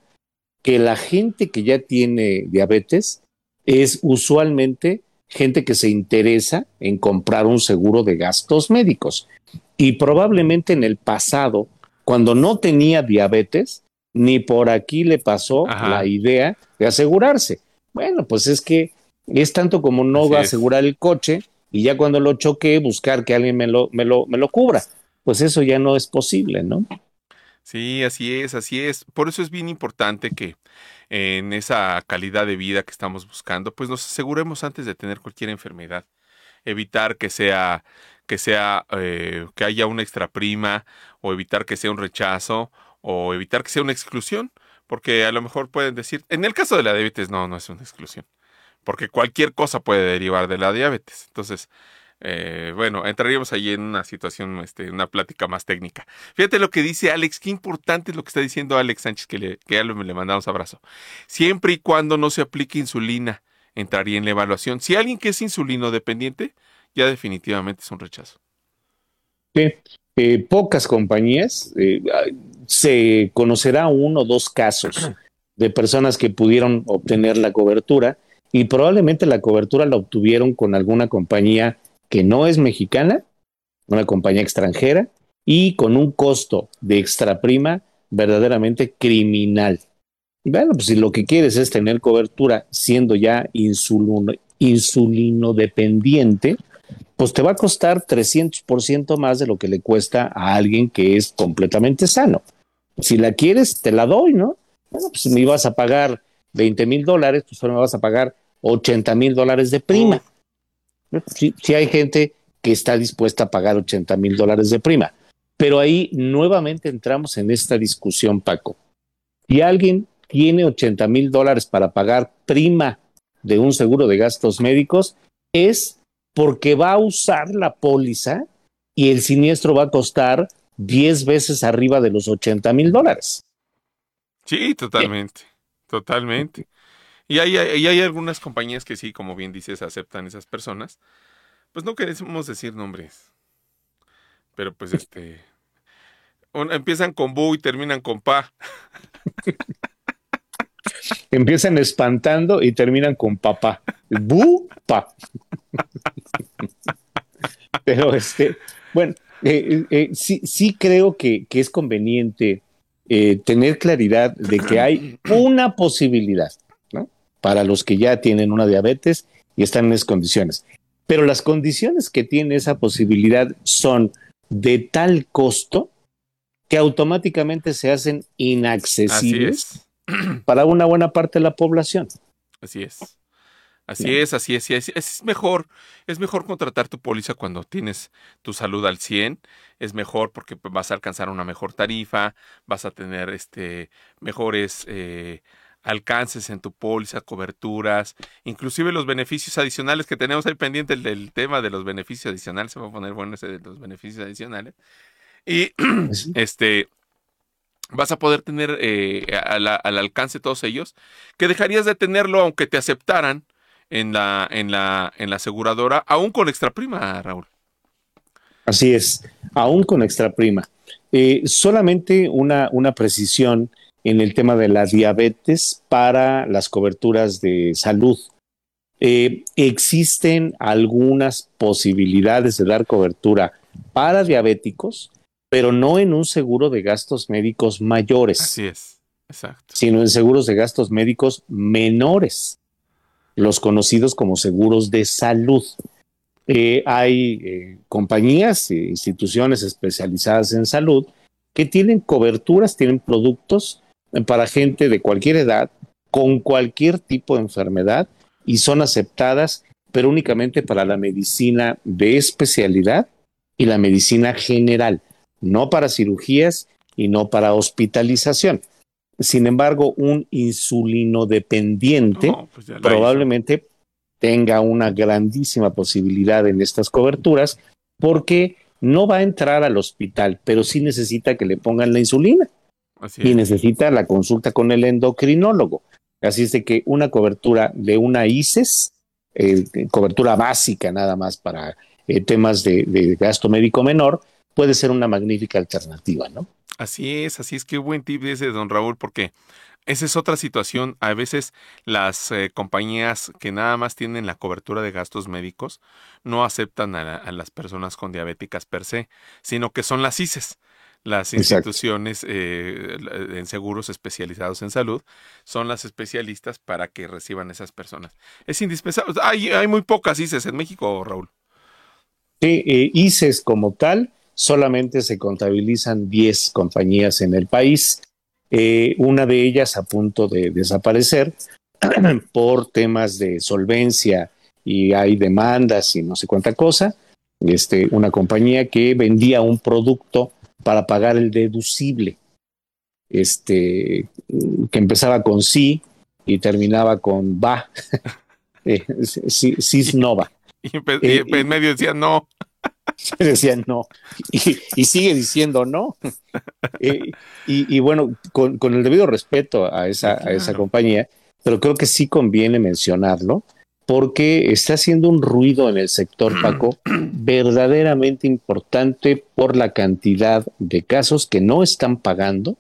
que la gente que ya tiene diabetes es usualmente gente que se interesa en comprar un seguro de gastos médicos. Y probablemente en el pasado, cuando no tenía diabetes, ni por aquí le pasó la idea de asegurarse. Bueno, pues es que es tanto como no va a asegurar el coche y ya cuando lo choque buscar que alguien me lo, me lo, me lo cubra. Pues eso ya no es posible, ¿no? Sí, así es, así es. Por eso es bien importante que en esa calidad de vida que estamos buscando, pues nos aseguremos antes de tener cualquier enfermedad. Evitar que sea, que sea, eh, que haya una extra prima o evitar que sea un rechazo o evitar que sea una exclusión, porque a lo mejor pueden decir, en el caso de la diabetes no, no es una exclusión, porque cualquier cosa puede derivar de la diabetes. Entonces, eh, bueno, entraríamos ahí en una situación, este, una plática más técnica. Fíjate lo que dice Alex, qué importante es lo que está diciendo Alex Sánchez, que, le, que ya le mandamos abrazo. Siempre y cuando no se aplique insulina, entraría en la evaluación. Si alguien que es insulino dependiente, ya definitivamente es un rechazo. Sí, eh, pocas compañías, eh, se conocerá uno o dos casos de personas que pudieron obtener la cobertura y probablemente la cobertura la obtuvieron con alguna compañía que no es mexicana, una compañía extranjera y con un costo de extra prima verdaderamente criminal. Bueno, pues si lo que quieres es tener cobertura siendo ya insulino, insulino dependiente, pues te va a costar 300% más de lo que le cuesta a alguien que es completamente sano. Si la quieres, te la doy, ¿no? Bueno, pues me ibas a pagar 20 mil dólares, pues ahora me vas a pagar 80 mil dólares de prima. Si, hay gente que está dispuesta a pagar 80 mil dólares de prima. Pero ahí nuevamente entramos en esta discusión, Paco. Si alguien tiene 80 mil dólares para pagar prima de un seguro de gastos médicos, es porque va a usar la póliza y el siniestro va a costar 10 veces arriba de los 80 mil dólares. Sí, totalmente, totalmente. Y hay, hay algunas compañías que sí, como bien dices, aceptan esas personas. Pues no queremos decir nombres. Pero pues este... empiezan con Bu y terminan con Pa. [laughs] Empiezan espantando y terminan con papá. Bu, pa. [laughs] Pero este, bueno, eh, eh, sí, sí creo que, es conveniente eh, tener claridad de que hay una posibilidad ¿no? para los que ya tienen una diabetes y están en esas condiciones. Pero las condiciones que tiene esa posibilidad son de tal costo que automáticamente se hacen inaccesibles para una buena parte de la población. Así es. Así es, así es, es, es mejor, es mejor contratar tu póliza cuando tienes tu salud al 100, es mejor porque pues, vas a alcanzar una mejor tarifa, vas a tener este mejores eh, alcances en tu póliza, coberturas, inclusive los beneficios adicionales que tenemos ahí pendiente el del tema de los beneficios adicionales, se va a poner bueno ese de los beneficios adicionales. Y [clears throat] este vas a poder tener eh, al, al alcance todos ellos, que dejarías de tenerlo aunque te aceptaran en la, en la, en la aseguradora, aún con extra prima, Raúl. Así es, aún con extra prima. Eh, solamente una, una precisión en el tema de la diabetes para las coberturas de salud. Eh, existen algunas posibilidades de dar cobertura para diabéticos, pero no en un seguro de gastos médicos mayores. Así es, exacto. Sino en seguros de gastos médicos menores los conocidos como seguros de salud. Eh, hay eh, compañías e instituciones especializadas en salud que tienen coberturas, tienen productos para gente de cualquier edad, con cualquier tipo de enfermedad y son aceptadas, pero únicamente para la medicina de especialidad y la medicina general, no para cirugías y no para hospitalización. Sin embargo, un insulino dependiente pues probablemente tenga una grandísima posibilidad en estas coberturas porque no va a entrar al hospital, pero sí necesita que le pongan la insulina. Y necesita la consulta con el endocrinólogo. Así es de que una cobertura de una ICES, eh, cobertura básica nada más para eh, temas de, de gasto médico menor, puede ser una magnífica alternativa, ¿no? Así es, así es, qué buen tip ese, don Raúl, porque esa es otra situación. A veces las eh, compañías que nada más tienen la cobertura de gastos médicos no aceptan a, las personas con diabéticas per se, sino que son las ICES. Las instituciones eh, en seguros especializados en salud son las especialistas para que reciban esas personas. Es indispensable. Hay, hay muy pocas ICES en México, Raúl. Sí, eh, ICES como tal solamente se contabilizan 10 compañías en el país, eh, una de ellas a punto de desaparecer [clears throat] por temas de solvencia y hay demandas y no sé cuánta cosa. Este, una compañía que vendía un producto para pagar el deducible, este, que empezaba con sí y terminaba con va, [laughs] eh, Cisnova. [laughs] Y, eh, en medio decía no. [laughs] decían no. Y, sigue diciendo no. [laughs] Eh, y, bueno, con, el debido respeto a esa, a esa compañía, pero creo que sí conviene mencionarlo, porque está haciendo un ruido en el sector, [clears throat] Paco, verdaderamente importante por la cantidad de casos que no están pagando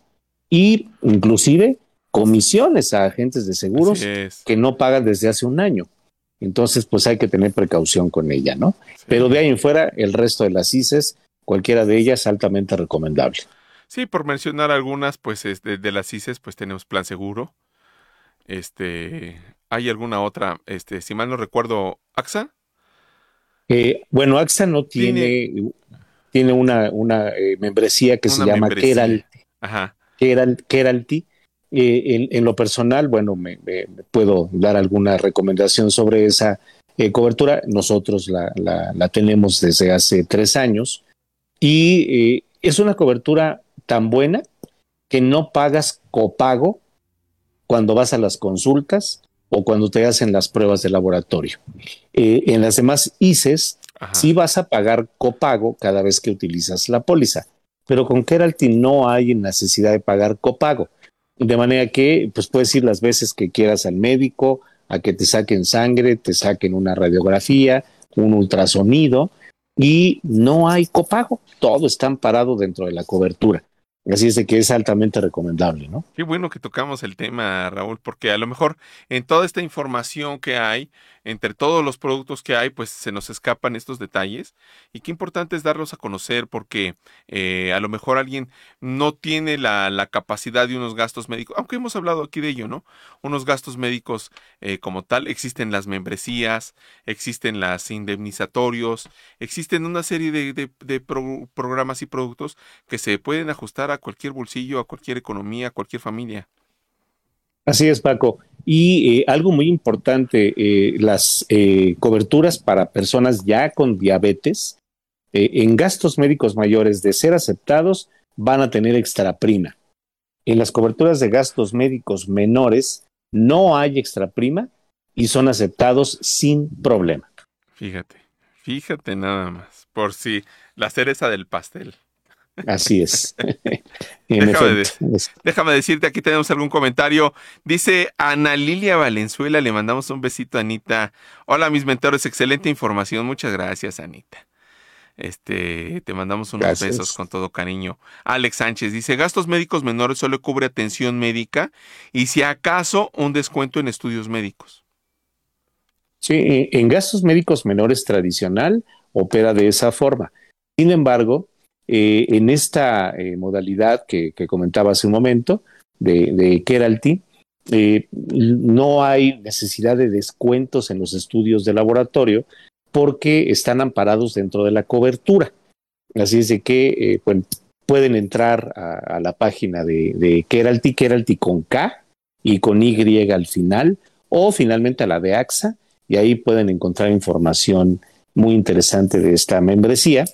y inclusive comisiones a agentes de seguros que no pagan desde hace un año. Entonces, pues hay que tener precaución con ella, ¿no? Pero de ahí en fuera, el resto de las ICES, cualquiera de ellas, altamente recomendable. Sí, por mencionar algunas, pues de, de las ICES, pues tenemos Plan Seguro. Este, ¿hay alguna otra? Este, si mal no recuerdo, AXA. Eh, bueno, AXA no tiene, tiene, una, una eh, membresía que se llama Keralty. Ajá. Eh, en, lo personal, bueno, me, puedo dar alguna recomendación sobre esa eh, cobertura. Nosotros la, la, tenemos desde hace tres años y eh, es una cobertura tan buena que no pagas copago cuando vas a las consultas o cuando te hacen las pruebas de laboratorio. en las demás ICES sí vas a pagar copago cada vez que utilizas la póliza, pero con Keralty no hay necesidad de pagar copago. De manera que pues puedes ir las veces que quieras al médico, a que te saquen sangre, te saquen una radiografía, un ultrasonido y no hay copago, todo está amparado dentro de la cobertura. Así es de que es altamente recomendable, ¿no? Qué bueno que tocamos el tema, Raúl, porque a lo mejor en toda esta información que hay, entre todos los productos que hay, pues se nos escapan estos detalles y qué importante es darlos a conocer porque eh, a lo mejor alguien no tiene la, capacidad de unos gastos médicos, aunque hemos hablado aquí de ello, ¿no? Unos gastos médicos eh, como tal, existen las membresías, existen las indemnizatorios, existen una serie de, programas y productos que se pueden ajustar a cualquier bolsillo, a cualquier economía, a cualquier familia. Así es, Paco. Y eh, algo muy importante, eh, las eh, coberturas para personas ya con diabetes en gastos médicos mayores de ser aceptados van a tener extra prima. En las coberturas de gastos médicos menores no hay extra prima y son aceptados sin problema. Fíjate, fíjate nada más, por si la cereza del pastel. Así [laughs] es. déjame, decirte, aquí tenemos algún comentario. Dice Ana Lilia Valenzuela, le mandamos un besito a Anita. Hola, mis mentores, excelente información. Muchas gracias, Anita. Este, te mandamos unos besos con todo cariño. Alex Sánchez dice, gastos médicos menores solo cubre atención médica y si acaso un descuento en estudios médicos. Sí, en gastos médicos menores tradicional opera de esa forma. Sin embargo, eh, en esta eh, modalidad que, comentaba hace un momento de, de Keralty, eh, no hay necesidad de descuentos en los estudios de laboratorio porque están amparados dentro de la cobertura. Así es que pueden entrar a, la página de, de Keralty, Keralty con K y con Y al final, o finalmente a la de AXA, y ahí pueden encontrar información muy interesante de esta membresía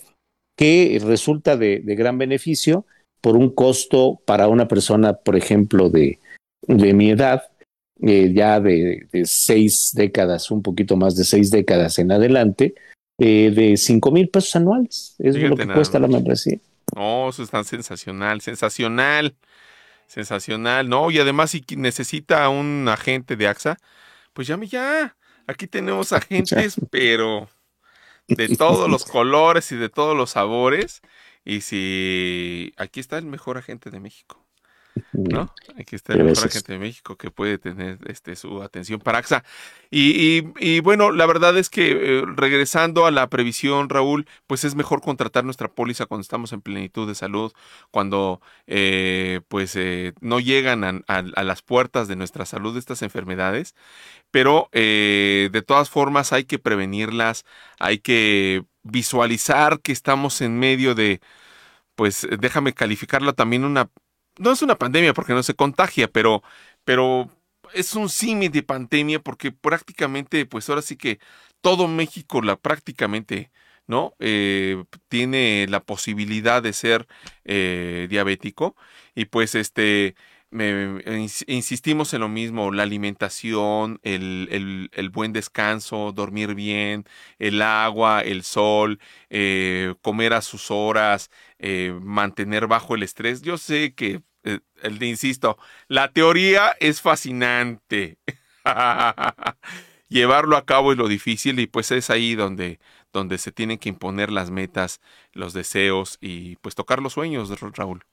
que resulta de, gran beneficio por un costo para una persona, por ejemplo, de, mi edad, eh, ya de, seis décadas, un poquito más de seis décadas en adelante, eh, de cinco mil pesos anuales. Es lo que cuesta la membresía. No, eso está sensacional, sensacional, sensacional. No, y además si necesita un agente de AXA, pues llame ya. Aquí tenemos [laughs] agentes, pero de todos los colores y de todos los sabores. Y si aquí está el mejor agente de México. ¿No? Aquí está el mejor agente de México que puede tener este, su atención para AXA. Y, bueno, la verdad es que eh, regresando a la previsión, Raúl, pues es mejor contratar nuestra póliza cuando estamos en plenitud de salud, cuando eh, pues eh, no llegan a, las puertas de nuestra salud estas enfermedades, pero de todas formas hay que prevenirlas, hay que visualizar que estamos en medio de, pues déjame calificarla también una no es una pandemia porque no se contagia, pero, pero es un símil de pandemia porque prácticamente, pues ahora sí que todo México la prácticamente, ¿no? Eh, tiene la posibilidad de ser eh, diabético y pues este insistimos en lo mismo, la alimentación, el, el, buen descanso, dormir bien, el agua, el sol, eh, comer a sus horas, eh, mantener bajo el estrés. Yo sé que, eh, el insisto, la teoría es fascinante. [laughs] Llevarlo a cabo es lo difícil y pues es ahí donde, donde se tienen que imponer las metas, los deseos y pues tocar los sueños, Raúl.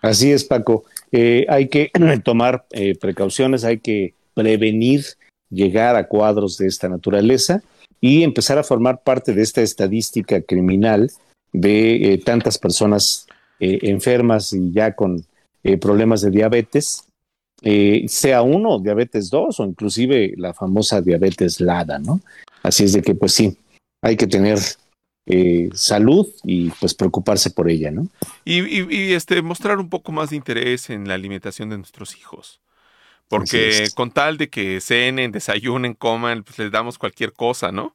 Así es, Paco. Eh, hay que [clears throat] tomar eh, precauciones, hay que prevenir llegar a cuadros de esta naturaleza y empezar a formar parte de esta estadística criminal de eh, tantas personas enfermas y ya con problemas de diabetes, sea uno, diabetes 2 o inclusive la famosa diabetes LADA, ¿no? Así es de que, pues sí, hay que tener eh, salud y pues preocuparse por ella, ¿no? Y, este, mostrar un poco más de interés en la alimentación de nuestros hijos. Porque con tal de que cenen, desayunen, coman, pues les damos cualquier cosa, ¿no?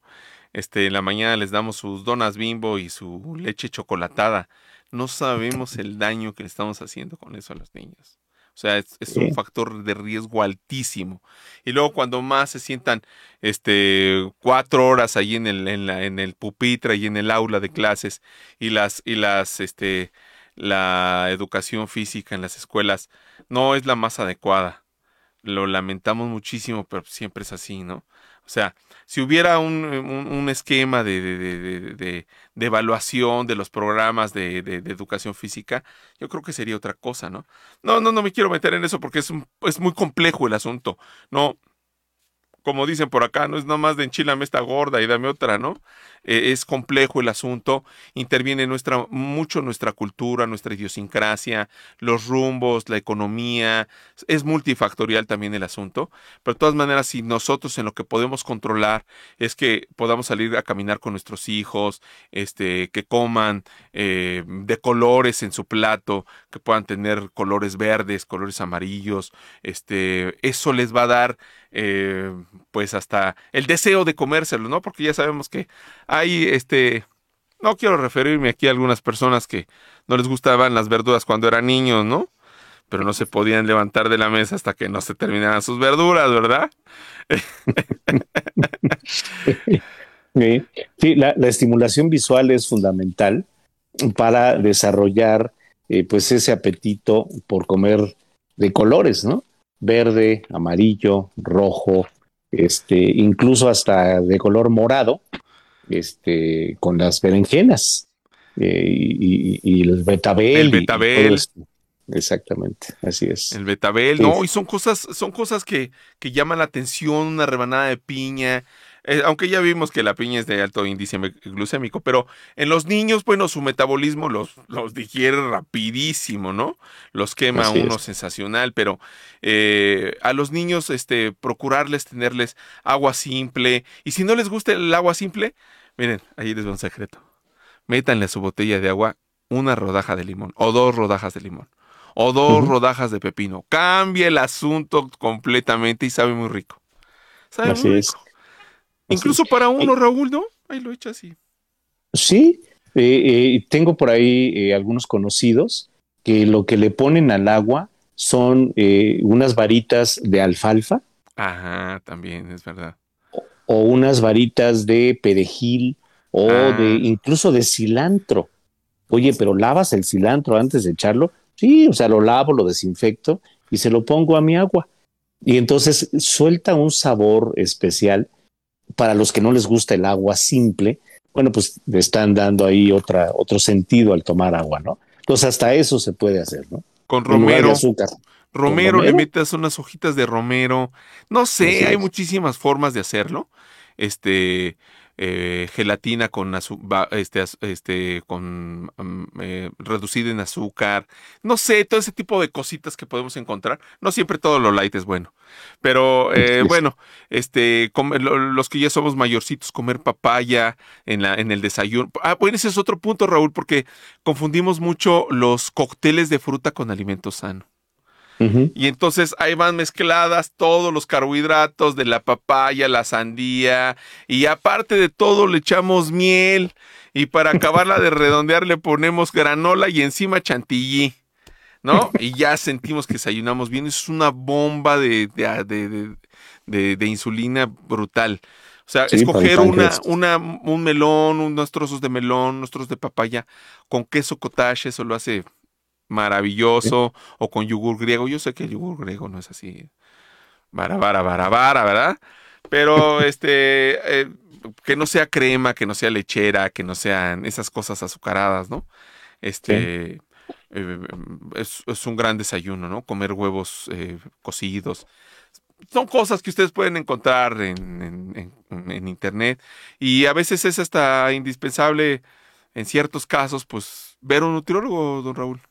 Este, en la mañana les damos sus donas bimbo y su leche chocolatada. No sabemos el daño que le estamos haciendo con eso a los niños. O sea, es, un factor de riesgo altísimo. Y luego cuando más se sientan este, cuatro horas ahí en el, en, la, en el pupitre y en el aula de clases y las, y las, este, la educación física en las escuelas no es la más adecuada. Lo lamentamos muchísimo, pero siempre es así, ¿no? O sea, si hubiera un, esquema de, evaluación de los programas de, educación física, yo creo que sería otra cosa, ¿no? No, no, no me quiero meter en eso porque es, es muy complejo el asunto. No, como dicen por acá, no es nomás de enchilame esta gorda y dame otra, ¿no? Eh, es complejo el asunto, interviene nuestra, mucho nuestra cultura, nuestra idiosincrasia, los rumbos, la economía, es multifactorial también el asunto, pero de todas maneras, si nosotros en lo que podemos controlar es que podamos salir a caminar con nuestros hijos, este, que coman eh, de colores en su plato, que puedan tener colores verdes, colores amarillos, este, eso les va a dar eh, pues hasta el deseo de comérselo, ¿no? Porque ya sabemos que hay este, no quiero referirme aquí a algunas personas que no les gustaban las verduras cuando eran niños, ¿no? Pero no se podían levantar de la mesa hasta que no se terminaran sus verduras, ¿verdad? [laughs] Sí, la, estimulación visual es fundamental para desarrollar eh, pues ese apetito por comer de colores, ¿no? Verde, amarillo, rojo, este, incluso hasta de color morado, este, con las berenjenas eh, y, el betabel. El betabel. Exactamente, así es. El betabel, no, y son cosas, son cosas que, que llaman la atención, una rebanada de piña, eh, aunque ya vimos que la piña es de alto índice glucémico, pero en los niños, bueno, su metabolismo los, los digiere rapidísimo, ¿no? Los quema uno sensacional, pero eh, a los niños, este, procurarles tenerles agua simple, y si no les gusta el agua simple, miren, ahí les va un secreto. Métanle a su botella de agua una rodaja de limón, o dos rodajas de limón, o dos rodajas de pepino. Cambia el asunto completamente y sabe muy rico. Sabe muy rico. Incluso para uno, Raúl, ¿no? Ahí lo echa así. Sí, eh, eh, tengo por ahí eh, algunos conocidos que lo que le ponen al agua son unas varitas de alfalfa. Ajá, también es verdad. O, unas varitas de perejil o de ah. incluso de cilantro. Oye, pero lavas el cilantro antes de echarlo. Sí, o sea, lo lavo, lo desinfecto y se lo pongo a mi agua. Y entonces suelta un sabor especial para los que no les gusta el agua simple, bueno, pues le están dando ahí otra, otro sentido al tomar agua, ¿no? Entonces hasta eso se puede hacer, ¿no? Con romero. Azúcar. Romero, le metes unas hojitas de romero. No sé, hay muchísimas formas de hacerlo. Este, eh, gelatina con este, este, con mm, eh, reducida en azúcar, no sé, todo ese tipo de cositas que podemos encontrar. No siempre todo lo light es bueno, pero [laughs] eh, bueno, este, los que ya somos mayorcitos, comer papaya en, la, en el desayuno. Ah, bueno, ese es otro punto, Raúl, porque confundimos mucho los cócteles de fruta con alimento sano. Y entonces ahí van mezcladas todos los carbohidratos de la papaya, la sandía, y aparte de todo le echamos miel, y para acabarla de redondear le ponemos granola y encima chantilly. ¿No? [laughs] Y ya sentimos que desayunamos bien. es una bomba de, de, de, insulina brutal. O sea, escoger una, una, un melón, unos trozos de melón, unos trozos de papaya con queso cottage, eso lo hace maravilloso, o con yogur griego. Yo sé que el yogur griego no es así, vara, vara, vara, vara, ¿verdad? Pero [laughs] este, eh, que no sea crema, que no sea lechera, que no sean esas cosas azucaradas, ¿no? Este, eh, es, un gran desayuno, ¿no? Comer huevos eh, cocidos. Son cosas que ustedes pueden encontrar en, en internet y a veces es hasta indispensable, en ciertos casos, pues, ver un nutriólogo, don Raúl.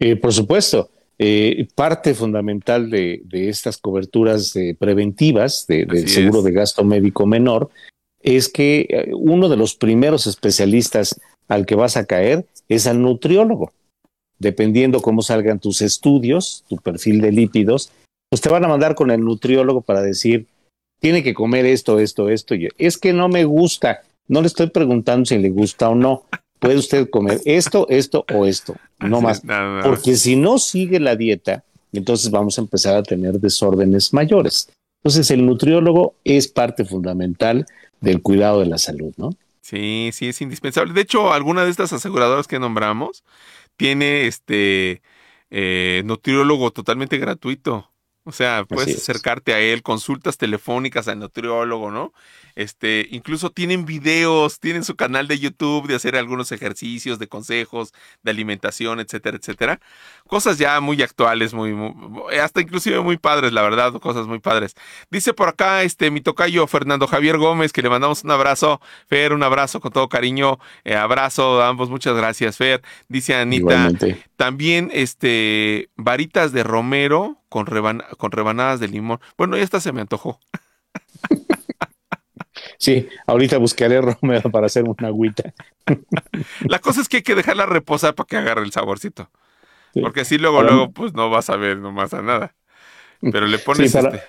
Eh, por supuesto, eh, parte fundamental de, estas coberturas eh, preventivas del seguro de gasto médico menor es que uno de los primeros especialistas al que vas a caer es al nutriólogo. Dependiendo cómo salgan tus estudios, tu perfil de lípidos, pues te van a mandar con el nutriólogo para decir, tiene que comer esto, esto, esto. es que no me gusta. No le estoy preguntando si le gusta o no puede usted comer esto, esto o esto, no más. Porque si no sigue la dieta, entonces vamos a empezar a tener desórdenes mayores. Entonces el nutriólogo es parte fundamental del cuidado de la salud, ¿no? Sí, sí, es indispensable. De hecho, alguna de estas aseguradoras que nombramos tiene este eh, nutriólogo totalmente gratuito. O sea, puedes acercarte a él, consultas telefónicas al nutriólogo, ¿no? Este, incluso tienen videos, tienen su canal de YouTube de hacer algunos ejercicios, de consejos, de alimentación, etcétera, etcétera. Cosas ya muy actuales, muy, muy- hasta inclusive muy padres, la verdad, cosas muy padres. Dice por acá, este, mi tocayo Fernando Javier Gómez, que le mandamos un abrazo. Fer, un abrazo con todo cariño. Eh, abrazo a ambos, muchas gracias, Fer. Dice Anita, Igualmente. también este varitas de romero con, reban- con rebanadas de limón. Bueno, ya hasta se me antojó. Sí, ahorita buscaré Romero para hacer una agüita. La cosa es que hay que dejarla reposar para que agarre el saborcito. Sí. Porque así luego, Para- luego, pues no vas a ver nomás a nada. Pero le pones Sí, para- este.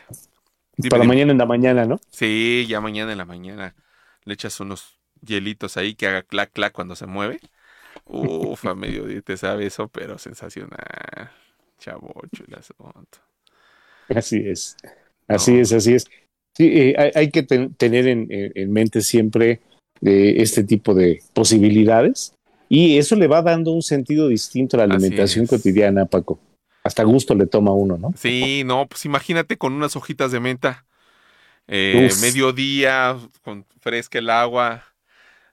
Dime, para dime. mañana en la mañana, ¿no? Sí, ya mañana en la mañana le echas unos hielitos ahí que haga clac clac cuando se mueve. Uf, a mediodía te sabe eso, pero sensacional. Chavocho el asunto. Así es. Así No. es, así es. Sí, eh, hay, hay que ten- tener en, en- en mente siempre eh, este tipo de posibilidades y eso le va dando un sentido distinto a la alimentación cotidiana, Paco. Hasta gusto le toma uno, ¿no? Sí, no, pues imagínate con unas hojitas de menta. Eh, mediodía, con fresca el agua,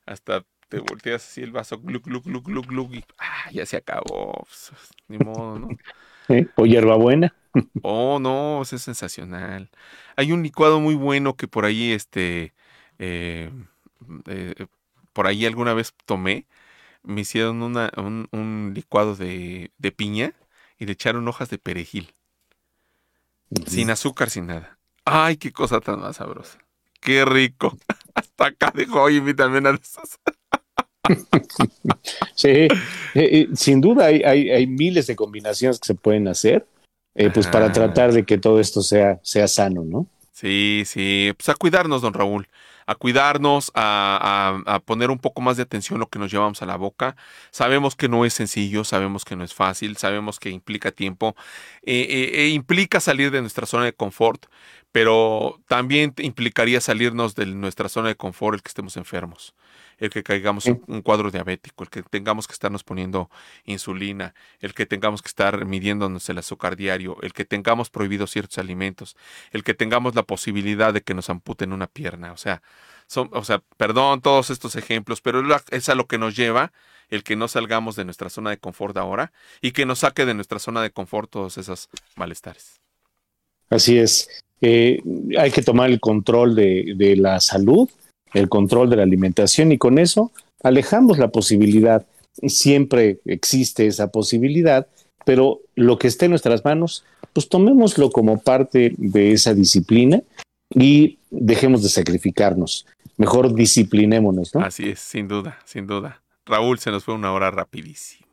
hasta te volteas así el vaso, gluc, gluc, gluc, gluc, gluc, y ah, ya se acabó. Pues, ni modo, ¿no? ¿Eh? O hierbabuena. Oh, no, eso es sensacional. Hay un licuado muy bueno que por ahí, este, eh, eh, por ahí alguna vez tomé. Me hicieron una, un, un licuado de, de piña y le echaron hojas de perejil. Sin azúcar, sin nada. Ay, qué cosa tan más sabrosa. Qué rico. [laughs] Hasta acá hoy mi también a esas. [laughs] Sí, eh, eh, sin duda hay, hay, hay miles de combinaciones que se pueden hacer, eh, pues para tratar de que todo esto sea, sea sano, ¿no? Sí, sí. Pues a cuidarnos, don Raúl. A cuidarnos, a, a- a poner un poco más de atención a lo que nos llevamos a la boca. Sabemos que no es sencillo, sabemos que no es fácil, sabemos que implica tiempo, eh, implica salir de nuestra zona de confort, pero también implicaría salirnos de nuestra zona de confort el que estemos enfermos, el que caigamos en un cuadro diabético, el que tengamos que estarnos poniendo insulina, el que tengamos que estar midiéndonos el azúcar diario, el que tengamos prohibidos ciertos alimentos, el que tengamos la posibilidad de que nos amputen una pierna. O sea, son, o sea, perdón todos estos ejemplos, pero es a lo que nos lleva el que no salgamos de nuestra zona de confort ahora y que nos saque de nuestra zona de confort todos esos malestares. Así es. Eh, hay que tomar el control de, de la salud, el control de la alimentación y con eso alejamos la posibilidad. Siempre existe esa posibilidad, pero lo que esté en nuestras manos, pues tomémoslo como parte de esa disciplina y dejemos de sacrificarnos. Mejor disciplinémonos, ¿no? Así es, sin duda, sin duda. Raúl, se nos fue una hora rapidísimo.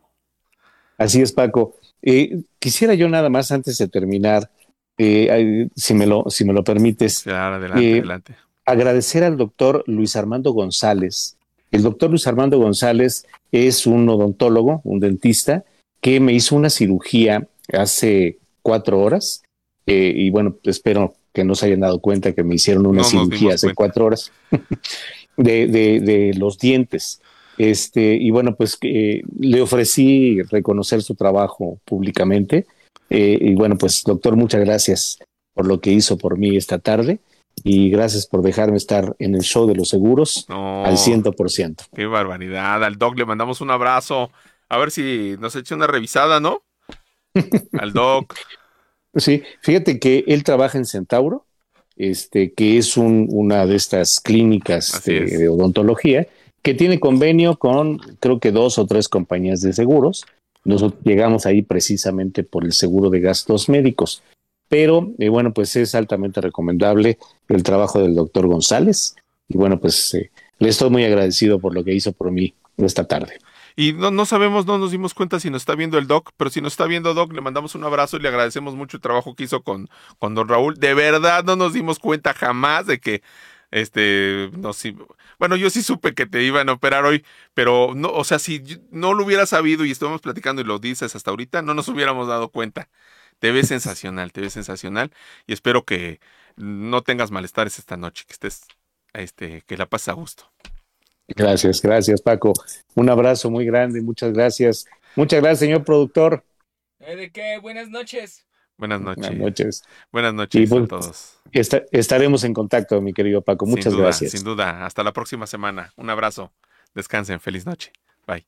Así es, Paco. Eh, quisiera yo nada más antes de terminar, eh, si, me lo, si me lo permites, Claro, adelante, Eh, adelante. Agradecer al doctor Luis Armando González. El doctor Luis Armando González es un odontólogo, un dentista, que me hizo una cirugía hace cuatro horas. eh, y bueno, espero que no se hayan dado cuenta que me hicieron una No cirugía hace cuenta. cuatro horas [laughs] de, de- de los dientes. Este, y bueno, pues eh, le ofrecí reconocer su trabajo públicamente. Eh, y bueno, pues doctor, muchas gracias por lo que hizo por mí esta tarde y gracias por dejarme estar en el show de los seguros No, al ciento por ciento. qué barbaridad. Al Doc le mandamos un abrazo. A ver si nos echa una revisada, ¿no? [laughs] Al Doc. Sí, fíjate que él trabaja en Centauro, este, que es un- una de estas clínicas Así de, es. de odontología que tiene convenio con creo que dos o tres compañías de seguros. Nosotros llegamos ahí precisamente por el seguro de gastos médicos. Pero eh, bueno, pues es altamente recomendable el trabajo del doctor González. Y bueno, pues eh, le estoy muy agradecido por lo que hizo por mí esta tarde. Y no, no sabemos, no nos dimos cuenta si nos está viendo el Doc, pero si nos está viendo Doc, le mandamos un abrazo y le agradecemos mucho el trabajo que hizo con, con don Raúl. De verdad no nos dimos cuenta jamás de que, este, no, sí, bueno, yo sí supe que te iban a operar hoy, pero no, o sea, si no lo hubiera sabido y estuvimos platicando y lo dices hasta ahorita, no nos hubiéramos dado cuenta. Te ves sensacional, te ves sensacional y espero que no tengas malestares esta noche, que estés, este, que la pases a gusto. Gracias, gracias Paco. Un abrazo muy grande, muchas gracias. Muchas gracias, señor productor. ¿Eh, ¿De qué? Buenas noches. Buenas noches. Buenas noches. Buenas noches pues, a todos. estaremos en contacto, mi querido Paco. Muchas sin duda, gracias. Sin duda. Hasta la próxima semana. Un abrazo. Descansen. Feliz noche. Bye.